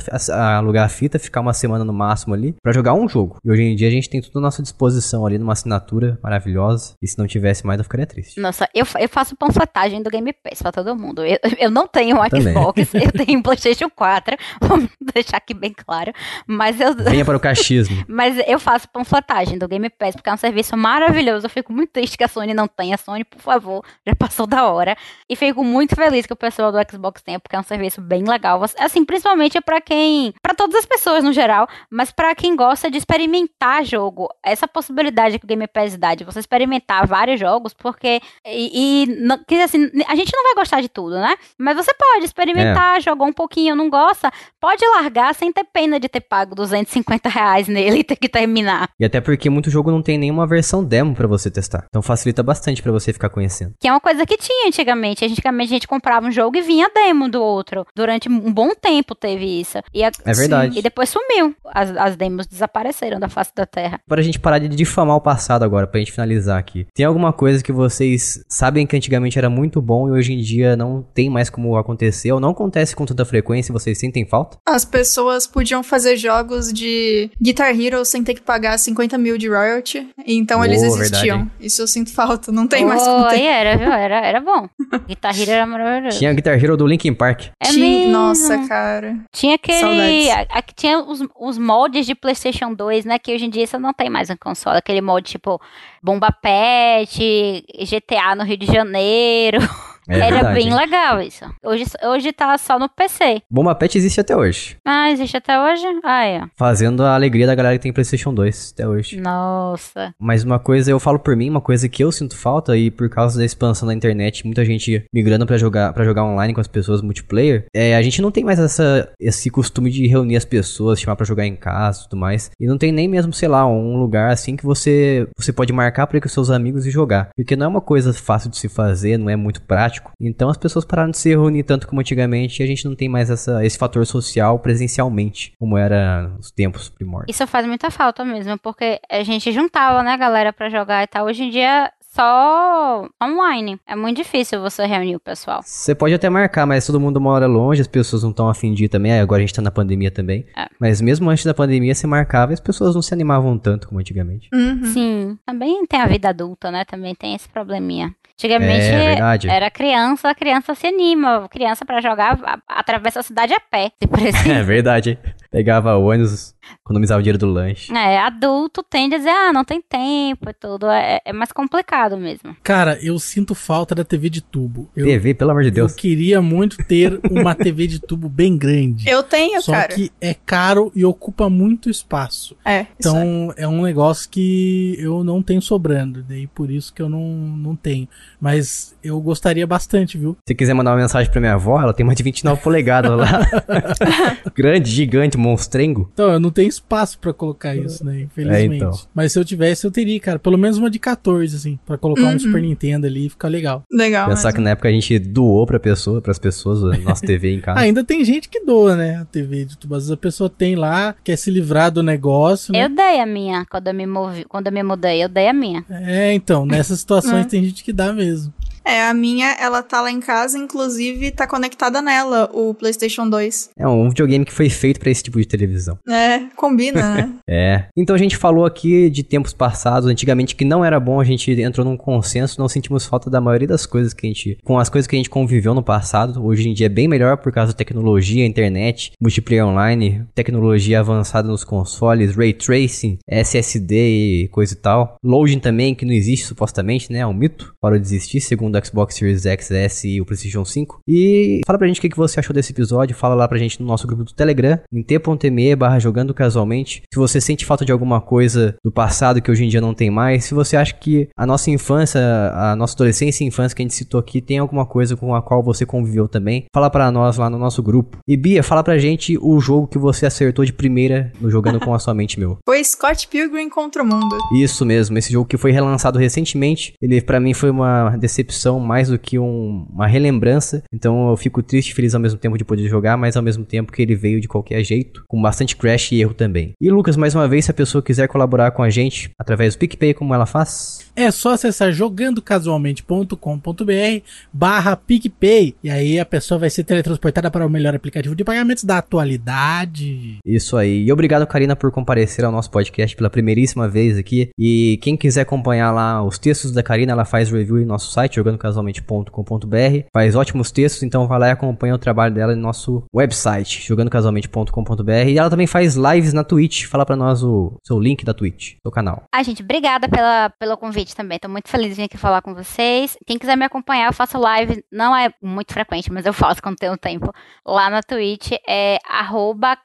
alugar a fita, ficar uma semana no máximo ali pra jogar um jogo. E hoje em dia a gente tem tudo à nossa disposição ali numa assinatura maravilhosa. E se não tivesse mais, eu ficaria triste. Nossa, eu, eu faço panfletagem do Game Pass pra todo mundo. Eu, eu não tenho um Também. Xbox, eu tenho um PlayStation 4, vamos deixar aqui bem claro. Mas eu, Venha para o cachismo. mas eu faço panfletagem do Game Pass, porque é um serviço maravilhoso. Eu fico muito triste que a Sony não tenha. Sony, por favor, já passou da hora. E fico muito feliz que o pessoal do Xbox tenha, porque é um serviço bem legal. Assim, principalmente pra quem. pra todas as pessoas no geral, mas pra quem gosta de experimentar jogo. Essa possibilidade que o Game Pass dá de você experimentar vários jogos, porque. E, e não- que, assim, a gente não vai gostar de tudo, né? Mas você pode experimentar, jogar um pouquinho, não gosta, pode largar sem ter pena de ter pago 250 reais nele e ter que terminar. E até porque muito jogo não tem nenhuma versão demo pra você testar. Então facilita bastante pra você ficar conhecendo. Que é uma coisa que tinha antigamente. Antigamente a gente comprava um jogo e vinha demo do outro. Durante um bom tempo teve isso. E, a- É verdade. e depois sumiu. As, as demos desapareceram da face da terra. Para a gente parar de difamar o passado agora, pra gente finalizar aqui. Tem alguma coisa que vocês sabem que antigamente era muito bom e hoje em dia não tem mais como acontecer, ou não acontece com tanta frequência e vocês sentem falta? As pessoas podiam fazer jogos de Guitar Hero sem ter que pagar 50 mil de royalty. Então eles Oh, existiam. verdade, Isso eu sinto falta. Não tem mais como Oh, ter. aí era, viu? Era, era bom. Guitar Hero era maravilhoso. Tinha a Guitar Hero do Linkin Park. É Tinha- mesmo. Nossa, cara. Tinha aquele. A- a- que tinha os, os moldes de PlayStation 2, né? Que hoje em dia você não tem mais no console. Aquele molde tipo Bomba Pet, GTA no Rio de Janeiro. É Era verdade, bem hein? legal isso. Hoje, hoje tá só no PC. Bomba Pet existe até hoje. Ah, existe até hoje? Ah, é. Fazendo a alegria da galera que tem PlayStation 2 até hoje. Nossa. Mas uma coisa, eu falo por mim, uma coisa que eu sinto falta e por causa da expansão da internet, muita gente migrando pra jogar para jogar online com as pessoas multiplayer, é, a gente não tem mais essa esse costume de reunir as pessoas, chamar pra jogar em casa e tudo mais. E não tem nem mesmo, sei lá, um lugar assim que você você pode marcar pra ir com seus amigos e jogar, porque não é uma coisa fácil de se fazer, não é muito prático. Então as pessoas pararam de se reunir tanto como antigamente e a gente não tem mais essa, esse fator social presencialmente, como era nos tempos primórdios. Isso faz muita falta mesmo, porque a gente juntava, né, galera, pra jogar e tal. Hoje em dia, só online. É muito difícil você reunir o pessoal. Você pode até marcar, mas todo mundo mora longe, as pessoas não estão afim de ir também. Agora a gente tá na pandemia também. É. Mas mesmo antes da pandemia, você marcava e as pessoas não se animavam tanto como antigamente. Uhum. Sim. Também tem a vida adulta, né? Também tem esse probleminha. Antigamente É, verdade. era criança, a criança se anima. Criança pra jogar atravessa a cidade a pé, se. É verdade. Pegava ônibus, economizava o dinheiro do lanche. É, adulto tende a dizer, ah, não tem tempo e tudo. É, é mais complicado mesmo. Cara, eu sinto falta da TV de tubo. Eu, TV, pelo amor de eu Deus. queria muito ter uma TV de tubo bem grande. Eu tenho, Só cara. que é caro e ocupa muito espaço. É, isso é. Então é um negócio que eu não tenho sobrando. Daí por isso que eu não, não tenho. Mas eu gostaria bastante, viu? Se quiser mandar uma mensagem pra minha avó, ela tem uma de 29 polegadas lá. Grande, gigante, monstrengo. Então, eu não tenho espaço pra colocar isso, né? Infelizmente. então. Mas se eu tivesse, eu teria, cara. Pelo menos uma de 14, assim. Pra colocar Uhum. um Super Nintendo ali e ficar legal. Legal. Pensar que mesmo. na época a gente doou pra pessoa, pras pessoas, a nossa TV em casa. Ainda tem gente que doa, né? A TV de tubo. Às vezes a pessoa tem lá, quer se livrar do negócio, né? Eu dei a minha quando eu me movi, quando eu me mudei, eu dei a minha. É, então, nessas situações É. tem gente que dá mesmo. É, a minha, ela tá lá em casa, inclusive tá conectada nela, o PlayStation 2. É um videogame que foi feito pra esse tipo de televisão. É, combina, né? É. Então a gente falou aqui de tempos passados, antigamente que não era bom, a gente entrou num consenso, não sentimos falta da maioria das coisas que a gente, com as coisas que a gente conviveu no passado. Hoje em dia é bem melhor por causa da tecnologia, internet, multiplayer online, tecnologia avançada nos consoles, ray tracing, SSD e coisa e tal. Loading também, que não existe supostamente, né? É um mito. Parou de existir, segundo o Xbox Series X, S e o PlayStation 5. E fala pra gente o que que você achou desse episódio, fala lá pra gente no nosso grupo do Telegram, em t.me barra jogando casualmente. Se você sente falta de alguma coisa do passado que hoje em dia não tem mais, se você acha que a nossa infância, a nossa adolescência e infância que a gente citou aqui tem alguma coisa com a qual você conviveu também, fala pra nós lá no nosso grupo. E Bia, fala pra gente o jogo que você acertou de primeira no Jogando com a Sua Mente, meu. Foi Scott Pilgrim contra o mundo. Isso mesmo, esse jogo que foi relançado recentemente, ele pra mim foi uma decepção mais do que um- uma relembrança. Então eu fico triste e feliz ao mesmo tempo de poder jogar, mas ao mesmo tempo que ele veio de qualquer jeito, com bastante crash e erro também. E Lucas, mais uma vez, se a pessoa quiser colaborar com a gente através do PicPay, como ela faz? É só acessar jogandocasualmente.com.br barra PicPay. E aí a pessoa vai ser teletransportada para o melhor aplicativo de pagamentos da atualidade. Isso aí. E obrigado, Karina, por comparecer ao nosso podcast pela primeiríssima vez aqui. E quem quiser acompanhar lá os textos da Karina, ela faz review em nosso site, jogandocasualmente.com.br. Faz ótimos textos, então vai lá e acompanha o trabalho dela no nosso website, jogandocasualmente.com.br. E ela também faz lives na Twitch. Fala pra nós o seu link da Twitch, seu canal. Ai, gente, obrigada pela, pelo convite também. Tô muito feliz de vir aqui falar com vocês. Quem quiser me acompanhar, eu faço live. Não é muito frequente, mas eu faço quando tenho tempo. Lá na Twitch é arroba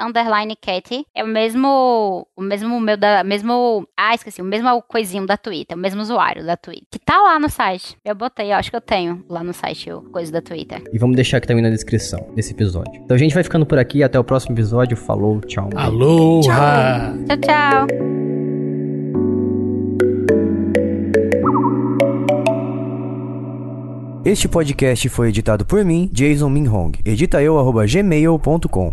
underline. É o mesmo. O mesmo meu da. Mesmo. Ah, esqueci. O mesmo coisinho da Twitter. O mesmo usuário da Twitter. Que tá lá no site. Eu botei, eu acho que eu tenho lá no site o coisa da Twitter. E vamos deixar aqui também na descrição desse episódio. Então a gente vai ficando por aqui. Até o próximo episódio. Falou, tchau. Aloha! Tchau, tchau. Este podcast foi editado por mim, Jason Minhong. Edita eu, arroba gmail.com.